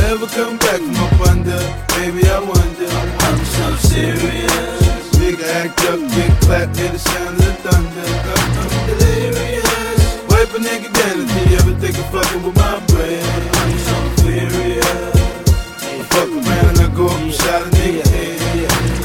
ever come back from up under? Baby, I wonder. I'm so serious. Act up, get clapped, hear the sound of the thunder. Delirious. Wipe a nigga down until you ever think of fucking with my brain. I'm so fuck around, I go up and shot a nigga head.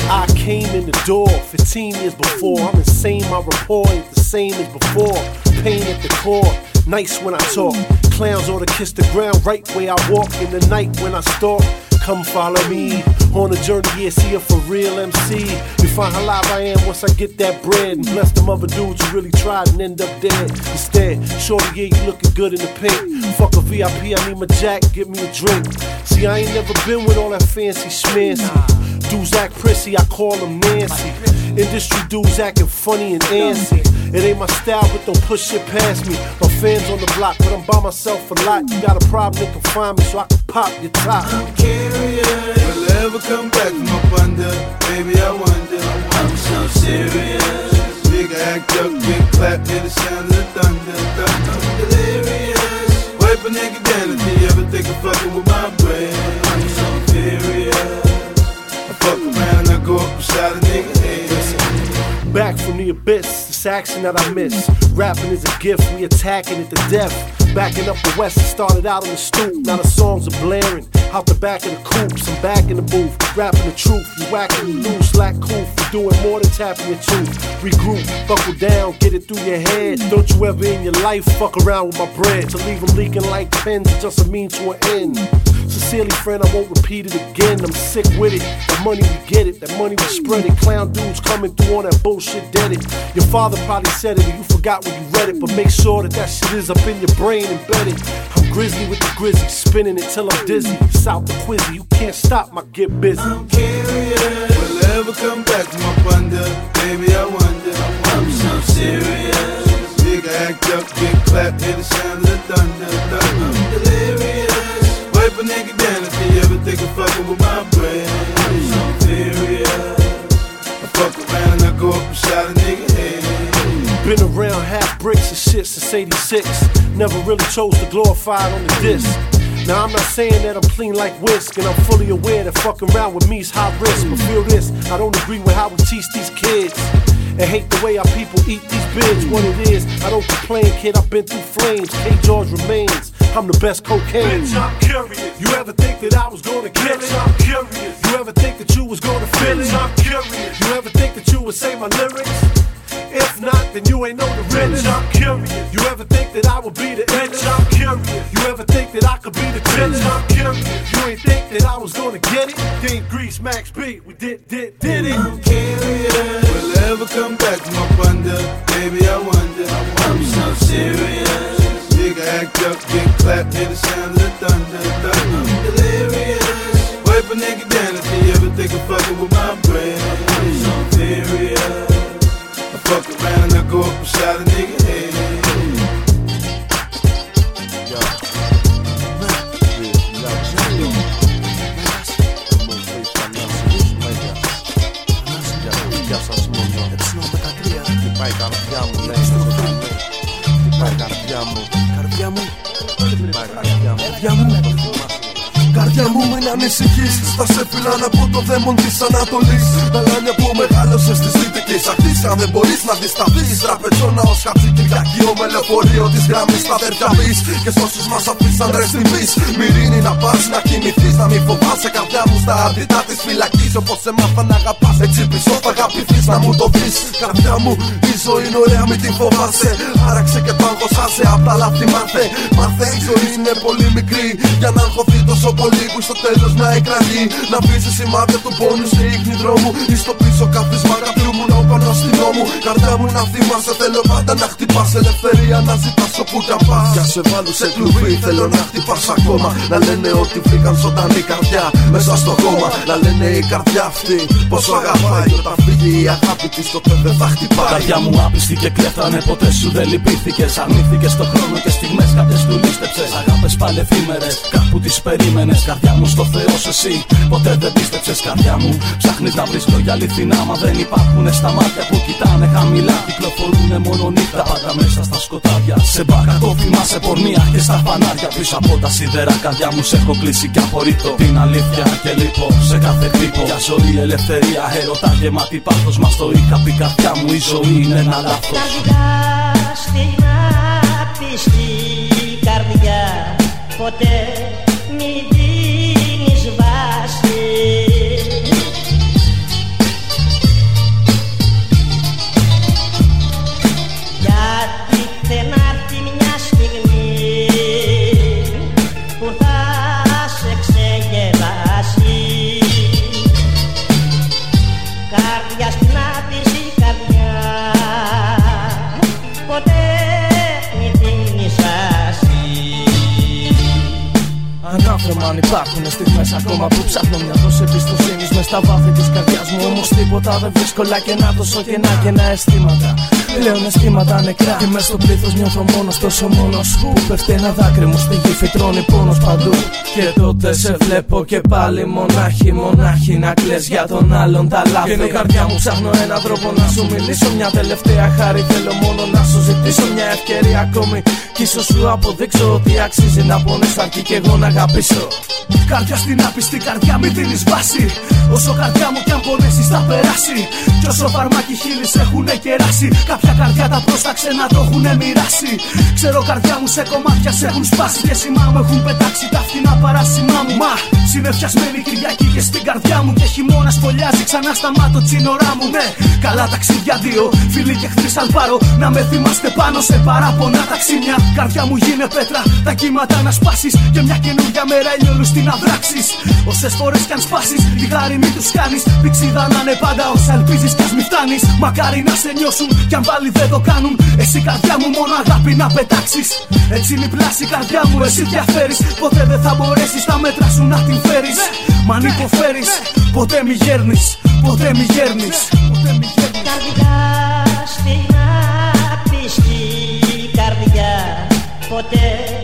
I came in the door 15 years before. I'm insane, my rapport ain't the same as before. Pain at the core, nice when I talk. Clowns ought to kiss the ground right where I walk in the night when I stalk. Come follow me on a journey, yeah, see a for real MC. You find how live I am once I get that bread and bless them other dudes who really tried and end up dead. Instead, shorty, yeah, you looking good in the pink. Fuck a VIP, I need my jack, get me a drink. See, I ain't never been with all that fancy schmancy. Dudes act prissy, I call them Nancy. Industry dudes acting funny and antsy. It ain't my style, but don't push shit past me. My fans on the block, but I'm by myself a lot. You got a problem, they can find me so I can pop your top. I'm curious. Will ever come back from up under? Baby, I wonder. I'm so serious. Nigga act up, get clapped, hear the sound of the thunder. I'm delirious. Wipe a nigga down if you ever think of fucking with my brain. I'm so furious. Fuck around, I go up shot a nigga. Back from the abyss, this action that I miss. Rapping is a gift, we attacking it to death. Backing up the west, it started out on the stoop. Now the songs are blaring. Out the back of the coops, I'm back in the booth. Rapping the truth, you whacking, you lose, slack cool for doing more than tapping your tooth. Regroup, buckle down, get it through your head. Don't you ever in your life fuck around with my bread. To leave them leaking like pens is just a mean to an end. Sincerely, friend, I won't repeat it again. I'm sick with it. That money we get it, that money we spread it. Clown dudes coming through on that bullshit dead it. Your father probably said it and you forgot when you read it. But make sure that that shit is up in your brain embedded. I'm grizzly with the grizzly, spinning it till I'm dizzy. South the quizzy, you can't stop my get busy. I'm curious, Will ever come back from up under? Baby, I wonder. I'm so serious. Nigga act up, get clapped, hear the sound of the thunder. thunder. I'm delirious. Wipe a nigga down if they ever think of fucking with my brain. I'm so serious. I fuck around and I go up and shot a nigga. Been around half bricks and shit since 86. Never really chose to glorify it on the disc. Now I'm not saying that I'm clean like whisk, and I'm fully aware that fucking around with me's high risk. But feel this, I don't agree with how we teach these kids. And hate the way our people eat these bids. What it is, I don't complain, kid. I've been through flames. K. George remains. I'm the best cocaine. Bitch, I'm curious. You ever think that I was gonna kill it? I'm curious. You ever think that you was gonna feel it? Bitch, I'm curious. You ever think that you would say my lyrics? If not, then you ain't know the. Bitch, I'm curious. You ever think that I would be the Bitch. I'm curious. You ever think that I could be the Bitch. I'm curious. You ain't think that I was gonna get it? Then Grease, Max B, we did, did, did it. I'm curious. Will I ever come back up under? Baby, I wonder. I'm so serious. Nigga act up, get clapped, hear the sound of the thunder. thunder. I'm delirious. Wipe a nigga down if they ever think of fucking with my brain. I'm so serious. I fuck around and I go up and shot a nigga head. Χτυπάει η καρδιά μου, λέει, Χτυπάει η καρδιά μου Καρδιά μου, Χτυπάει η καρδιά μου καρδιά μου Καρδιά μου μην ανησυχείς Θα σε φυλάνε από το δαίμον της Ανατολής Τα λάνια που μεγάλωσες στις αν δεν μπορείς να δισταθεί. Τραπεζόνα ως και Κυριακείο με λεωφορείο της γραμμής στα δερκαβή. Και σ' όσου μα αφήσαν ρε στιγμή. μυρίνει να πας να κοιμηθείς. Να μην φοβάσαι καρδιά μου στα αντιτά της φυλακής. Όπως σε μάθα να αγαπάς. Έτσι πίσω θα αγαπηθείς να μου το πει. Καρδιά μου ζωή είναι ωραία μην την φοβάσαι. Άραξε και το άγχος άσε απ' τα λάθη μάθε. Μάθε η ζωή είναι πολύ μικρή. Για να αγχωθεί τόσο πολύ που στο τέλος να εκραγεί Να βρίζει σημάδια του πόνου σε ίχνη δρόμου. Ή στο πίσω κάθισμα κάποιου μου να πάνω στη νόμου Καρδιά μου να θυμάσαι θέλω πάντα να χτυπάς. Ελευθερία να ζητάς όπου κι αν πας. Για σε βάλου σε κλουβί θέλω να χτυπάς ακόμα. Να λένε ότι βρήκαν ζωντανή καρδιά μέσα στο κόμμα Να λένε η καρδιά αυτή πόσο αγαπάει. Όταν φύγει η αγάπη της τότε δεν θα χτυπάει. Καρδιά μου άπιστη και κλέφτανε ποτέ σου δεν λυπήθηκες. Αρνήθηκες στο χρόνο και στιγμές κάποιες του λίστεψες. Αγάπες πάλι εφήμερε, κάπου τις περίμενες. Καρδιά μου στο Θεό σου εσύ, ποτέ δεν πίστεψες. Καρδιά μου ψάχνεις να βρεις λόγια αληθινά. Μα δεν υπάρχουν στα μάτια που κοιτάνε χαμηλά. Κυκλοφορούνε μόνο νύχτα, πάντα μέσα στα σκοτάδια. Σε μπάκα κόφημα, σε πορνεία και στα φανάρια. Πίσω από τα σίδερα, καρδιά μου σε έχω κλείσει και απορρίπτω. Την αλήθεια και λείπω σε κάθε χτύπο. Για ζωή, ελευθερία, έρωτα γεμάτη πάθος. Μα το είχα πει καρδιά μου, η ζωή είναι ένα λάθος. Καρδιά στην άπιστη καρδιά ποτέ Ανάφρεμα αν υπάρχουν στιγμές ακόμα που ψάχνω μια δόση εμπιστοσύνης μες στα βάθη της καρδιάς μου. Όμως τίποτα δεν βρίσκω λάκενα τόσο κενά και να αισθήματα. Πλέον αισθήματα νεκρά. Και μες στο πλήθος νιώθω μόνος τόσο μόνος που πέφτει ένα δάκρυ μου στη γη φυτρώνει πόνος παντού. Και τότε σε βλέπω και πάλι μονάχη, μονάχη να κλαις για τον άλλον τα λάθη. Και καρδιά μου ψάχνω έναν τρόπο να σου μιλήσω. Μια τελευταία χάρη θέλω μόνο να σου ζητήσω μια ευκαιρία ακόμη. Κι ίσως σου αποδείξω ότι αξίζει να πονείς αρκεί κι εγώ να αγαπήσω. Καρδιά στην άπιστη καρδιά μην δίνεις βάση Όσο καρδιά μου κι αν πονέσεις θα περάσει Κι όσο φαρμάκι χείλης έχουνε κεράσει Κάποια καρδιά τα πρόσταξε να το έχουν μοιράσει. Ξέρω καρδιά μου σε κομμάτια σε έχουν σπάσει. Και σημά μου έχουν πετάξει τα φθηνά παράσημά μου. Μα συνεφιασμένη Κυριακή και στην καρδιά μου. Και χειμώνα φωλιάζει ξανά στα μάτω τσίνορά μου. Ναι, καλά ταξίδια δύο. Φίλοι και εχθροί σαλπάρω. Να με θυμάστε πάνω σε παράπονα ταξίνια. Καρδιά μου γίνε πέτρα, τα κύματα να σπάσεις. Και μια καινούργια μέρα ηλιόλους στην αδράξει. Όσες φορές κι αν σπάσεις, τη χάρη μην τους κάνεις. Πηξίδα να είναι πάντα όσα ελπίζεις κι ας μη φτάνεις. Μακάρι να σε νιώσουν κι αν πάλι δεν το κάνουν. Εσύ καρδιά μου μόνο αγάπη να πετάξεις. Έτσι είναι η πλάση καρδιά μου, εσύ διαφέρεις. Ποτέ δεν θα μπορέσεις τα μέτρα σου να την φέρεις. Μα αν υποφέρεις, ποτέ μη γέρνεις. Ποτέ μη γέρνεις. Καρδιά στην άπιστη καρδιά Ποτέ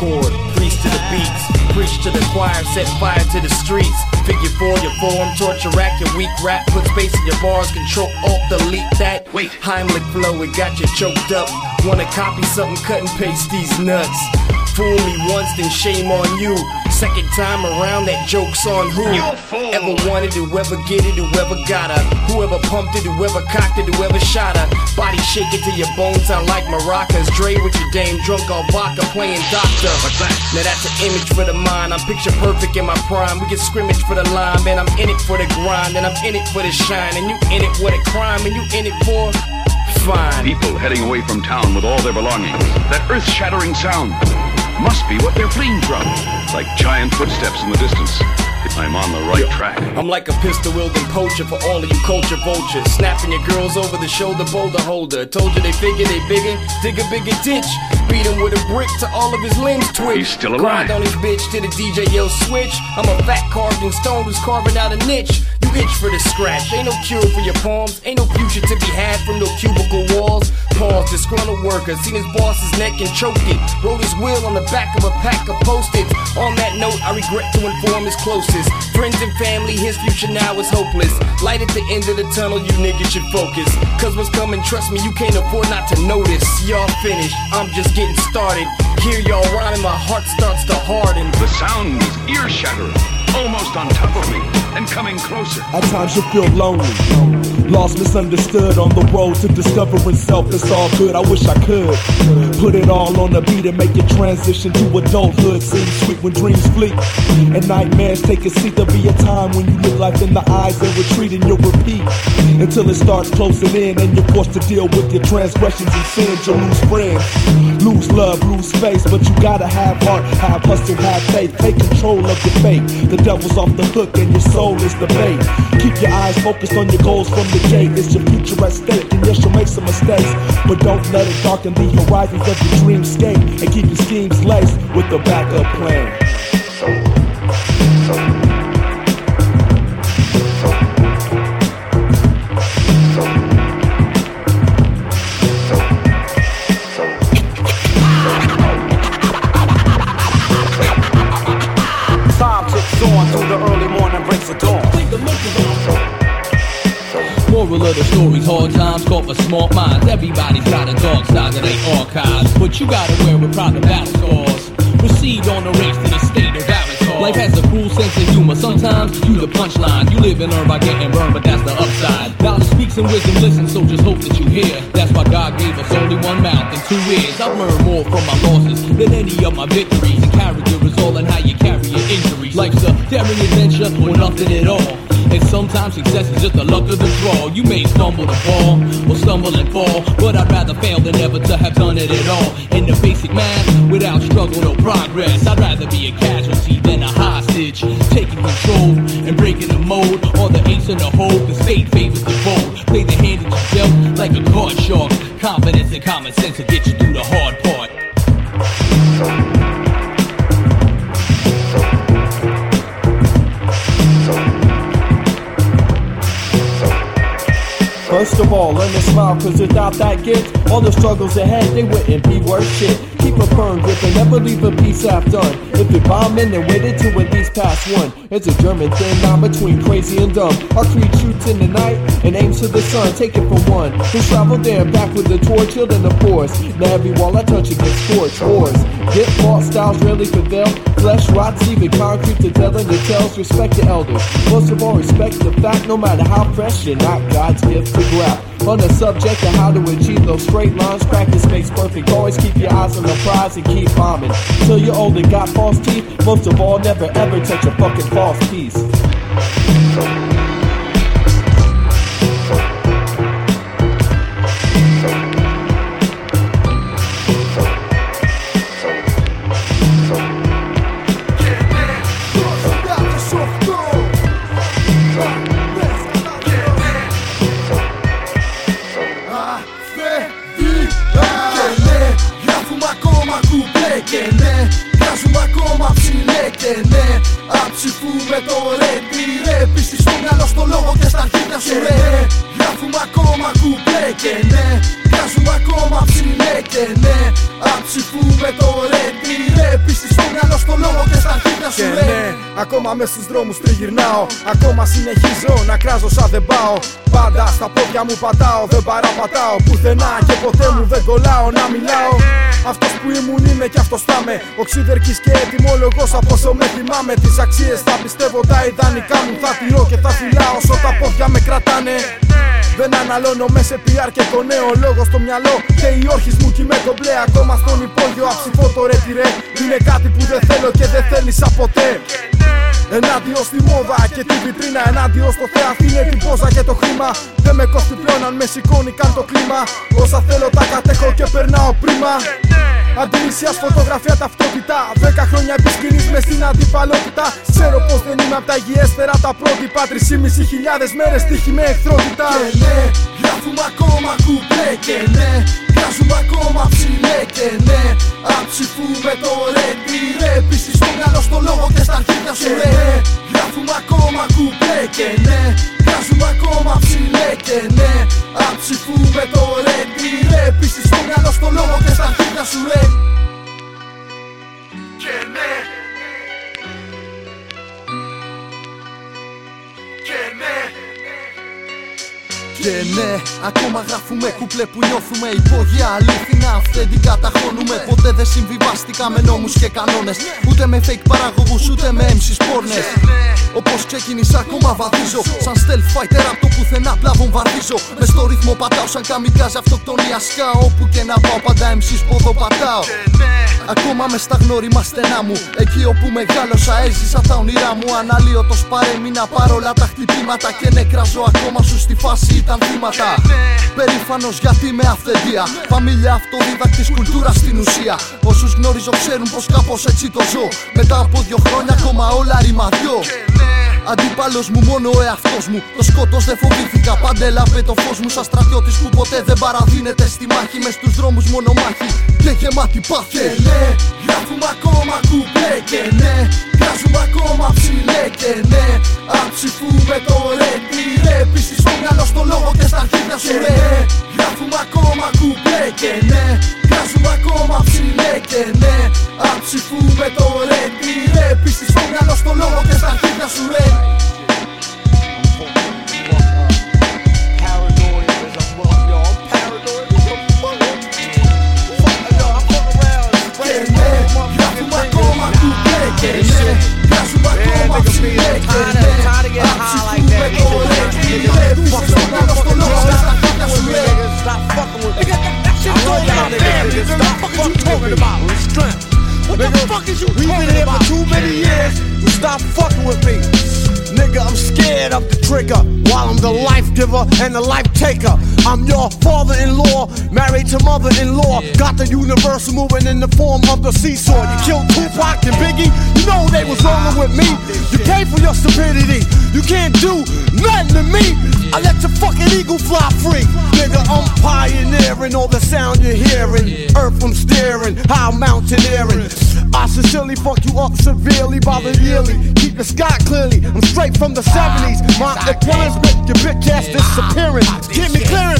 chord, priest to the beats, preach to the choir, set fire to the streets. Figure four, your form, torture rack, your weak rap, put space in your bars, control alt delete that. Wait, Heimlich flow, it got you choked up. Wanna copy something, cut and paste these nuts. Fool me once, then shame on you. Second time around, that joke's on who? Ever wanted, whoever get it, whoever got her. Whoever pumped it, whoever cocked it, whoever shot her. Body shaking till your bones sound like maracas. Dre with your dame drunk on vodka playing doctor. Now that's an image for the mind. I'm picture perfect in my prime. We get scrimmage for the line, man. I'm in it for the grind, and I'm in it for the shine. And you in it for the crime, and you in it for fine. People heading away from town with all their belongings. That earth shattering sound must be what they're fleeing from. Like giant footsteps in the distance. I'm on the right track. I'm like a pistol wielding poacher for all of you culture vultures. Snapping your girls over the shoulder, boulder holder. Told you they figure they bigger, dig a bigger ditch. Beat him with a brick to all of his limbs twitch. He's still alive. Grind on his bitch to the DJ yell switch. I'm a fat carved in stone who's carving out a niche. You itch for the scratch. Ain't no cure for your palms. Ain't no future to be had from no cubicle walls. Pause, disgruntled worker. Seen his boss's neck and choked it. Wrote his will on the back of a pack of post-its. On that note, I regret to inform his closest. Friends and family, his future now is hopeless. Light at the end of the tunnel, you niggas should focus. Cause what's coming, trust me, you can't afford not to notice. Y'all finished, I'm just getting started. Hear y'all rhyming, my heart starts to harden. The sound is ear shattering. Almost on top of me and coming closer. At times you feel lonely, lost, misunderstood on the road to discovering self. It's all good. I wish I could put it all on the beat and make it transition to adulthood. Seems sweet when dreams flee and nightmares take a seat. There'll be a time when you look life in the eyes and retreat and you'll repeat until it starts closing in and you're forced to deal with your transgressions and sins. You'll lose friends, lose love, lose space, but you gotta have heart, have hustle, have faith. Take control of your fate. The devil's off the hook and your soul is the bait. Keep your eyes focused on your goals from the gate. It's your future at stake, and yes, you'll make some mistakes, but don't let it darken the horizons of your dreamscape. And keep your schemes laced with the backup plan. Story's hard times call for smart minds. Everybody's got a dark side of their archives, but you gotta wear with pride the battle scars. Received on the race to the state of Avatar. Life has a cruel sense of humor. Sometimes you the punchline. You live and learn by getting burned, but that's the upside. Knowledge speaks and wisdom listen, so just hope that you hear. That's why God gave us only one mouth and two ears. I've learned more from my losses than any of my victories. And character is all in how you carry your injuries. Life's a daring adventure or nothing at all. And sometimes success is just the luck of the draw. You may stumble to fall or stumble and fall, but I'd rather fail than ever to have done it at all. In the basic math, without struggle, no progress. I'd rather be a casualty than a hostage, taking control and breaking the mold. Or the ace in the hole, the state favors the bold. Play the hand that you dealt like a card shark. Confidence and common sense will get you through the hard part. First of all, learn to smile, cause without that gift, all the struggles ahead, they wouldn't be worth shit. Keep a firm grip and never leave a piece half done. If you're bombing, then wait until at least past one. It's a German thin line between crazy and dumb. Our creed shoots in the night and aims to the sun. Take it from one who traveled there and back with the torch, children of course. Now every wall I touch it gets scorched. Wars get fought, styles rarely prevail. Flesh rots, even concrete to telling the tales. Respect the elders. Most of all, respect the fact no matter how fresh, you're not God's gift to grab. On the subject of how to achieve those straight lines, practice makes perfect. Always keep your eyes on the prize and keep bombing. Till you're old and got false teeth. Most of all, never ever touch a fucking false piece. Ακόμα με στους δρόμους τριγυρνάω. Ακόμα συνεχίζω να κράζω σαν δεν πάω. Πάντα στα πόδια μου πατάω, δεν παραπατάω. Πουθενά και ποτέ μου δεν κολλάω να μιλάω. Αυτός που ήμουν είμαι κι αυτός θα είμαι. Οξυδερκής και ετοιμόλογος από όσο με θυμάμαι Τις αξίες θα πιστεύω τα ιδανικά μου Θα τηρώ και θα φυλάω. Όσο τα πόδια με κρατάνε. Δεν αναλώνω μες σε PR και το νέο λόγο στο μυαλό. Και οι όρχες μου κι με κομπλέ Ακόμα στον υπόγειο αψηφώ το ρε τι ρε Είναι κάτι που δεν θέλω και δεν θέλησα ποτέ Ενάντιο στη μόδα και τη βιτρίνα Ενάντιο στο θεαθή είναι την πόζα και το χρήμα. Δεν με κόφτει πλέον αν με σηκώνει καν το κλίμα. Όσα θέλω τα κατέχω και περνάω πρίμα. Αντιρρησία φωτογραφία ταυτότητα. Δέκα χρόνια επισκηνής μες στην αντιπαλότητα. Ξέρω πως δεν είμαι απ' τα υγιέστερα τα πρότυπα. 3.500 χιλιάδες μέρες τύχη με εχθρότητα. Και ναι, γράφουμε ακόμα κουπλέ. Και ναι, βγάζουμε ακόμα ψηλέ Και ναι, αψηφούμε το ρε Τι ρε, πίστης στο μυαλό, στο λόγο και στα αρχίδια σου ρε. Γράφουμε ακόμα κουπλέ Και ναι, βγάζουμε ακόμα ψηλέ Και ναι, αψηφούμε το ρε Τι ρε, πίστης στο μυαλό, στο λόγο και στα αρχίδια σου ρε. Και ναι. Και ναι Και ναι, ακόμα γράφουμε κουπλέ που νιώθουμε υπόγεια. Αλήθινα αυθεντικά τα χώνουμε Ποτέ δεν συμβιβάστηκα με νόμους και κανόνες. Ούτε με fake παραγωγούς ούτε με MC's πόρνες. Όπως ξεκίνησα ακόμα βαδίζω. Σαν stealth fighter από το πουθενά απλά βομβαρδίζω Με στο ρυθμό πατάω σαν καμικάζ αυτοκτονίας. Σκάω Όπου και να πάω πάντα MC's πόδο πατάω Ακόμα μες στα γνώριμα στενά μου. Εκεί όπου μεγάλωσα έζησα τα όνειρά μου. Αναλύωτος παρέμεινα παρόλα τα χτυπήματα Και νεκράζω ακόμα σου στη φάση ήταν θύματα. Περήφανος γιατί με αυθεντία. Φαμίλια αυτοδίδακτης κουλτούρα στην ουσία. Όσους γνωρίζω ξέρουν πως κάπως έτσι το ζω. Μετά από δύο χρόνια ακόμα όλα ρημαδιό Αντίπαλος μου μόνο ο εαυτός μου. Το σκότος δεν φοβήθηκα Πάντα έλαβε το φως μου. Σαν στρατιώτης που ποτέ δεν παραδίνεται. Στη μάχη Μες στους δρόμους μονομάχη και γεμάτη πάθη. Και ναι, γράφουμε ακόμα κουπλέ Και ναι, βγάζουμε ακόμα ψηλέ Και ναι, αψηφούμε το ρε Τι ρε, πίστη στο μυαλό, στο λόγο και στα αρχίδια σου ρε. Γράφουμε ακόμα κουπλέ Και ναι, Βγάζουμε ακόμα ψηλέ και ναι Αν με το ρε τι ρε Πίστη στο μυαλό στο λόγο και στα αρχίδια σου ρε Tired of, tired of σου high like that. Ain't the fuck What the fuck is you We've been here for too many years. Stop fucking with me. Nigga, I'm scared of the trigger while I'm the life giver and the life taker. I'm your father in law, married to mother in law. Got the universe moving in the form of the seesaw. You killed Tupac and Biggie, you know they was rolling with me. You pay for your stupidity, you can't do nothing to me. I let your fucking eagle fly free. Nigga, I'm pioneering all the sound you're hearing. Earth from steering, high mountaineering. I sincerely fuck you up severely by the yearly. Keep the sky clearly. I'm straight from the 70s. My appearance make your bitch ass disappearance. Give me clearance.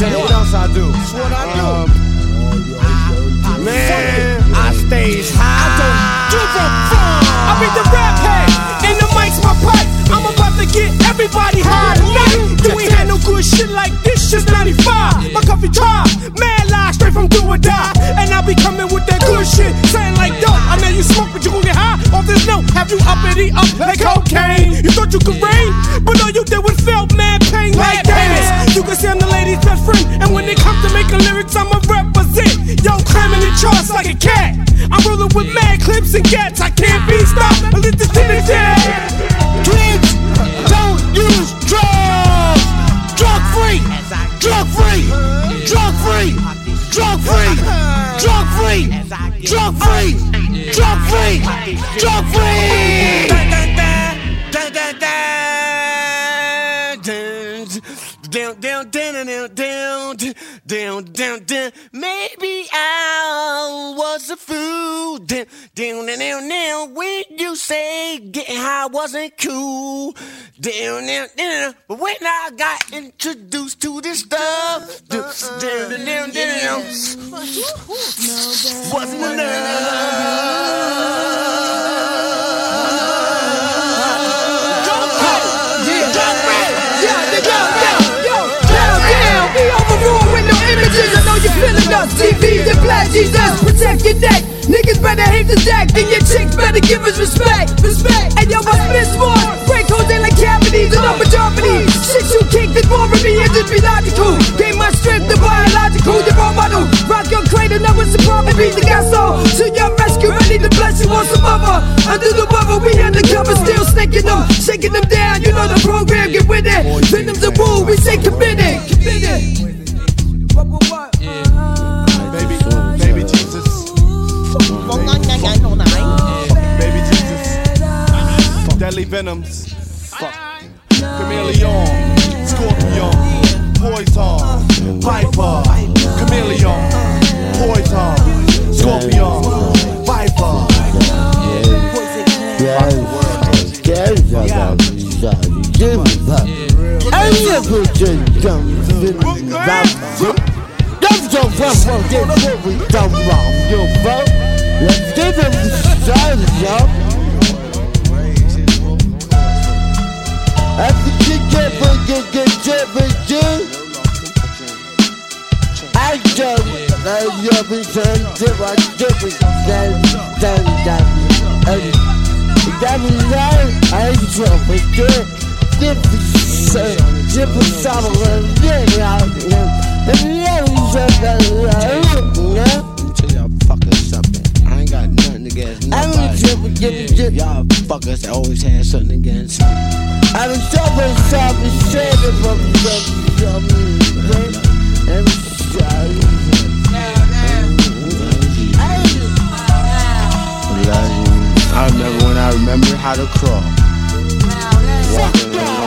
Damn, what else I do? That's what I do. Um, man, I stays high. I don't give a fuck. I be the rap head, and the mic's my pipe. I'm about to get everybody high tonight. You ain't had no good shit like this since 95. My coffee tribe, mad lie, straight from do or die. And I be coming with that good shit, saying like, I you smoke, but you gon' get high off this note. Have you uppity up like cocaine? You thought you could rain, but all you did was felt mad pain like Dennis. You can say I'm the lady's best friend, and when it comes to making lyrics, I'ma represent. Yo, climbing the charts like a cat. I'm rolling with mad clips and gats. I can't be stopped. I lit this to the dead. Kids, don't use drugs. Drug free. Drug free. Drug free. Drug free. Drug free. Drug free. Drug free. Drug free! Drug free! Down, down, down. When you say getting high wasn't cool. Down, down, down. But when I got introduced to this stuff, down, down, down, down, wasn't TVs and Jesus, protect your neck. Niggas better hate the deck, and your chicks better give us respect. Respect. And yo, my spit smart, break holes in like cavities and upper Germany. Shit you kick is more of me, and just be logical. Gain my strength, the biological, the role model. Rock your cradle, now it's a problem. Beat the gas on to your rescue, ready to bless you on some other. Under the rubber, we undercover, still snaking them, shaking them down. You know the program, get with it. Venom's a rule, we say. Committed. venoms. Fuck. Chameleon, scorpion, poison, viper. Chameleon, poison, scorpion, viper. Let's go, let's go, get what we done wrong, you fuck. Let's give him the strategy, y'all. I jump, I jump and turn dip, I dip it, then, then, right, I jump and dip, dip it, dip it, stop it, then we jump and love, Until y'all fucking something, I ain't got nothing against nobody. I don't jump and dip it, dip it. Y'all fuckers always had something against me. I'm stopping, stopping, saving from some, some, and I remember when I remember how to crawl. Walking around.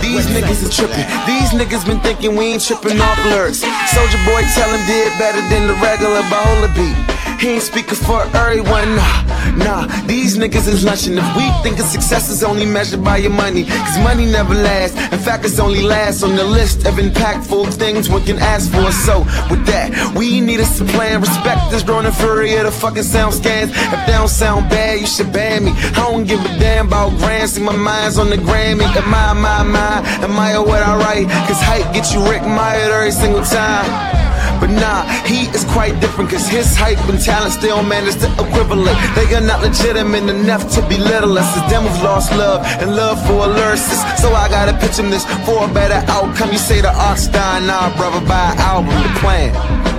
These niggas is tripping. These niggas been thinking we ain't tripping off lyrics. Soulja Boy Tell 'Em did better than the regular bowler beat. He ain't speaking for everyone, nah, nah. These niggas is lunching. If we think of success is only measured by your money, cause money never lasts. In fact, it's only last on the list of impactful things one can ask for. So, with that, we need us to plan. Respect this growing fury of the fucking sound scans. If they don't sound bad, you should ban me. I don't give a damn about grand. See, my mind's on the Grammy. Am I, my, my, am I what I write? Cause hype gets you Rick Meyer every single time. But nah, he is quite different cause his hype and talent still manage to equivalent. They are not legitimate enough to belittle us. It's them who've lost love and love for a. So I gotta pitch him this for a better outcome. You say the art's dying, nah, brother, buy an album, the plan.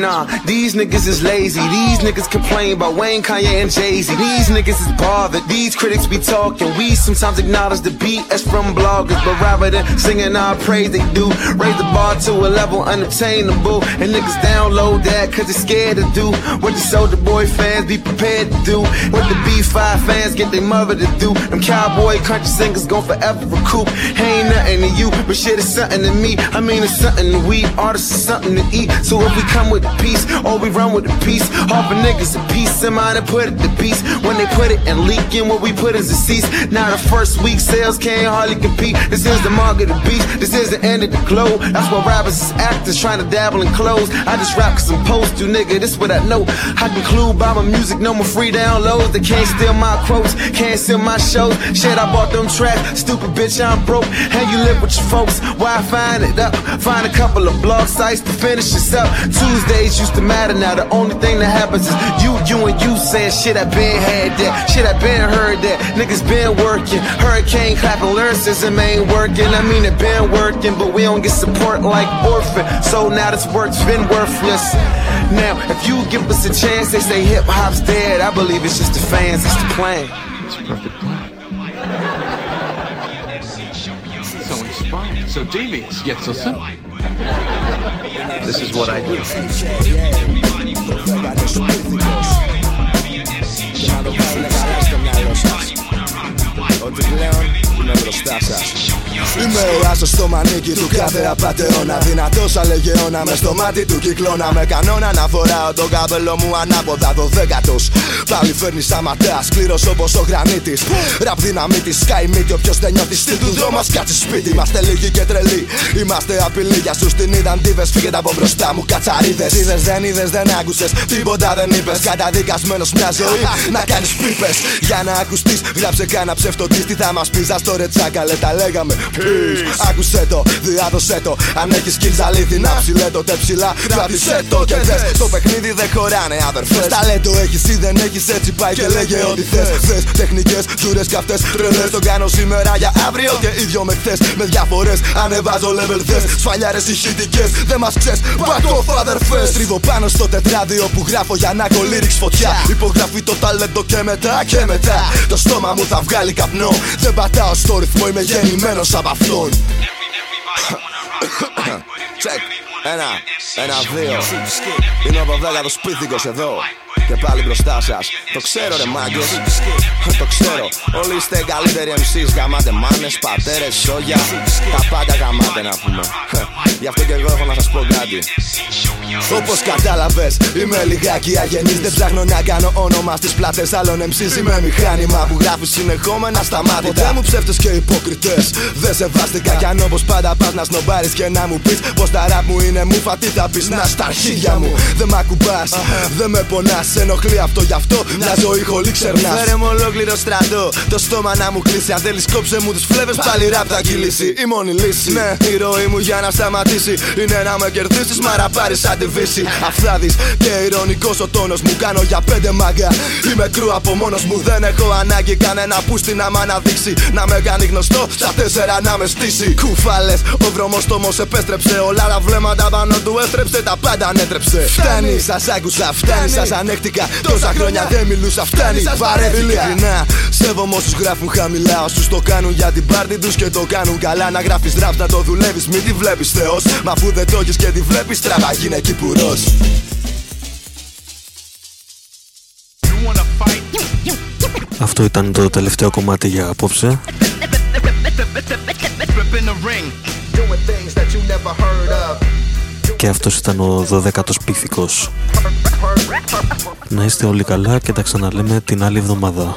Nah, these niggas is lazy. These niggas complain about Wayne, Kanye, and Jay Z. These niggas is bothered. These critics be talking. We sometimes acknowledge the BS from bloggers, but rather than singing our praise, they do raise the bar to a level unattainable. And niggas download that cause they're scared to do what the Soulja Boy fans be prepared to do. What the B5 fans get their mother to do. Them cowboy country singers gon' forever recoup. Ain't nothing to you, but shit is something to me. I mean, it's something to we. Artists is something to eat. So if we come with the peace, or we run with the peace, half a niggas a piece. Somebody put it to peace. When they put it and leak in, what we put is a cease. Now the first week sales can't hardly compete. This is the mark of the beast. This is the end of the globe. That's why rappers is actors trying to dabble in clothes. I just rap cause I'm supposed to, nigga. This what I know. I conclude by my music, no more free downloads. They can't steal my quotes, can't steal my shows. Shit, I bought them tracks. Stupid bitch, I'm broke. And you live with your folks. Why find it up? Find a couple of blog sites to finish this up. Tuesdays used to matter now. The only thing that happens is you, you, and you saying shit. I been had that. Shit, I been heard that. Niggas been working. Hurricane clapping lyricism ain't working. I mean, it been working, but we don't get support like Orphan. So now this work's been worthless. Now, if you give us a chance, they say hip hop's dead. I believe it's just the fans, it's the plan. It's perfect plan. So inspiring, so devious, yet so simple. This is what I do. Yeah. Πλέον είμαι μπροστά σας Είμαι ο άσος στο μανίκι του κάθε απαταιώνα Δυνατός αλεγεώνα μες στο μάτι του κυκλώνα Με κανόνα να φοράω τον καπέλο μου ανάποδα το δέκατος. Πάλι φέρνει σαματέα, σκληρός όπως ο γρανίτης. Ραπ δυναμίτη, sky μύτη. Όποιος δεν νιώθει στη του δρόμο, κάτσε σπίτι. Είμαστε λίγοι και τρελοί. Είμαστε απειλή για σου την είδαν τίβε. Φύγετε από μπροστά μου, κατσαρίδες. Είδες, δεν είδες, δεν άκουσες. Τίποτα δεν είπες. Καταδικασμένος μια ζωή να κάνεις πίπες. Για να ακουστείς, γράψε κάνα ψευτοτή. Τι θα μας πεις, α το ρετσάκα, λε τα λέγαμε. Peace. Άκουσε το, διάδοσε το. Αν έχεις skills αλήθινα, ψηλέ το τε ψηλά. Κράτησε το και θες. Το παιχνίδι δεν χωράνε, αδερφές. Ταλέντο έχεις ή δεν έχεις, έτσι πάει και λέγε ό,τι θες. Θες τεχνικές, τζούρες και αυτέ τρελές. Το κάνω σήμερα για αύριο και ίδιο με χθες. Με διαφορές ανεβάζω level θες. Σφαλιάρες ηχητικές, δεν μας ξέρεις. Back off, αδερφές. Τρίβω πάνω στο τετράδιο που γράφω για να κολλήριξ φωτιά. Υπογραφεί το ταλέντο και μετά και μετά. Το στόμα μου θα βγάλει καπνό. Δεν πατάω στο ρυθμό, είμαι γεννημένος από αυτόν. Check. Ένα, ένα, δύο. Είναι ο δωδέκατος πίθηκος εδώ. Και πάλι μπροστά σας. Το ξέρω, ρε μάγκες. (laughs) Το ξέρω. Όλοι είστε καλύτεροι MCs. Γαμάτε μάνες, πατέρες, σόγια. Τα πάντα γαμάτε να πούμε. (laughs) Γι' αυτό και εγώ έχω να σας πω κάτι. Όπως κατάλαβες, είμαι λιγάκι αγενής. Δεν ψάχνω να κάνω όνομα στις πλάτες άλλων MCs. Είμαι μηχάνημα που γράφει συνεχόμενα στα μάτια. Ποτέ μου ψεύτες και υποκριτές. Δεν σε βάστηκα κι αν όπως πάντα πας να σνομπάρεις και να μου πεις πως τα ραπ μου είναι μουφα. Τι θα πεις να στα αρχίδια μου. Δεν μ' ακουμπάς, δεν με πονάς. Σε ενοχλεί αυτό γι' αυτό. Μια ζωή χολή ξερνά. Φέρε μου ολόκληρο στρατό. Το στόμα να μου κλείσει. Αν θέλεις κόψε μου τι φλέβες πάλι ραπ θα κυλήσει. Η μόνη λύση. Ναι, η ροή μου για να σταματήσει είναι να με κερδίσεις. Μα να πάρει σαν τη βύση. Αφθάδη και ηρωνικός ο τόνος μου. Κάνω για πέντε μάγκα. Είμαι κρού από μόνος μου. Δεν έχω ανάγκη κανένα πούστη να μ' αναδείξει. Να με κάνει γνωστό στα τέσσερα να με στήσει. Κουφάλες, ο βρωμός τόμος επέστρεψε. Όλα τα βλέμματα πάνω του έστρεψε. Τα πάντα ανέτρεψε. Φτάνει, σας άκουσα, φτάνει, σας ανέχτηκα. Τόσα χρόνια δεν μιλούσα, φτάνει. Βαρέθηκα. Ειλικρινά, σέβομαι όσους γράφουν χαμηλά. Όσους το κάνουν για την πάρτι τους και το κάνουν καλά. Να γράφεις ραπ, να το δουλεύεις, μην τη βλέπεις Θεός. Μα αφού δεν το έχεις και τη βλέπεις, τραβά γίνε κυπουρό. Αυτό ήταν το τελευταίο κομμάτι για απόψε. Και αυτός ήταν ο 12ος πίθηκος. Να είστε όλοι καλά και τα ξαναλέμε την άλλη εβδομάδα.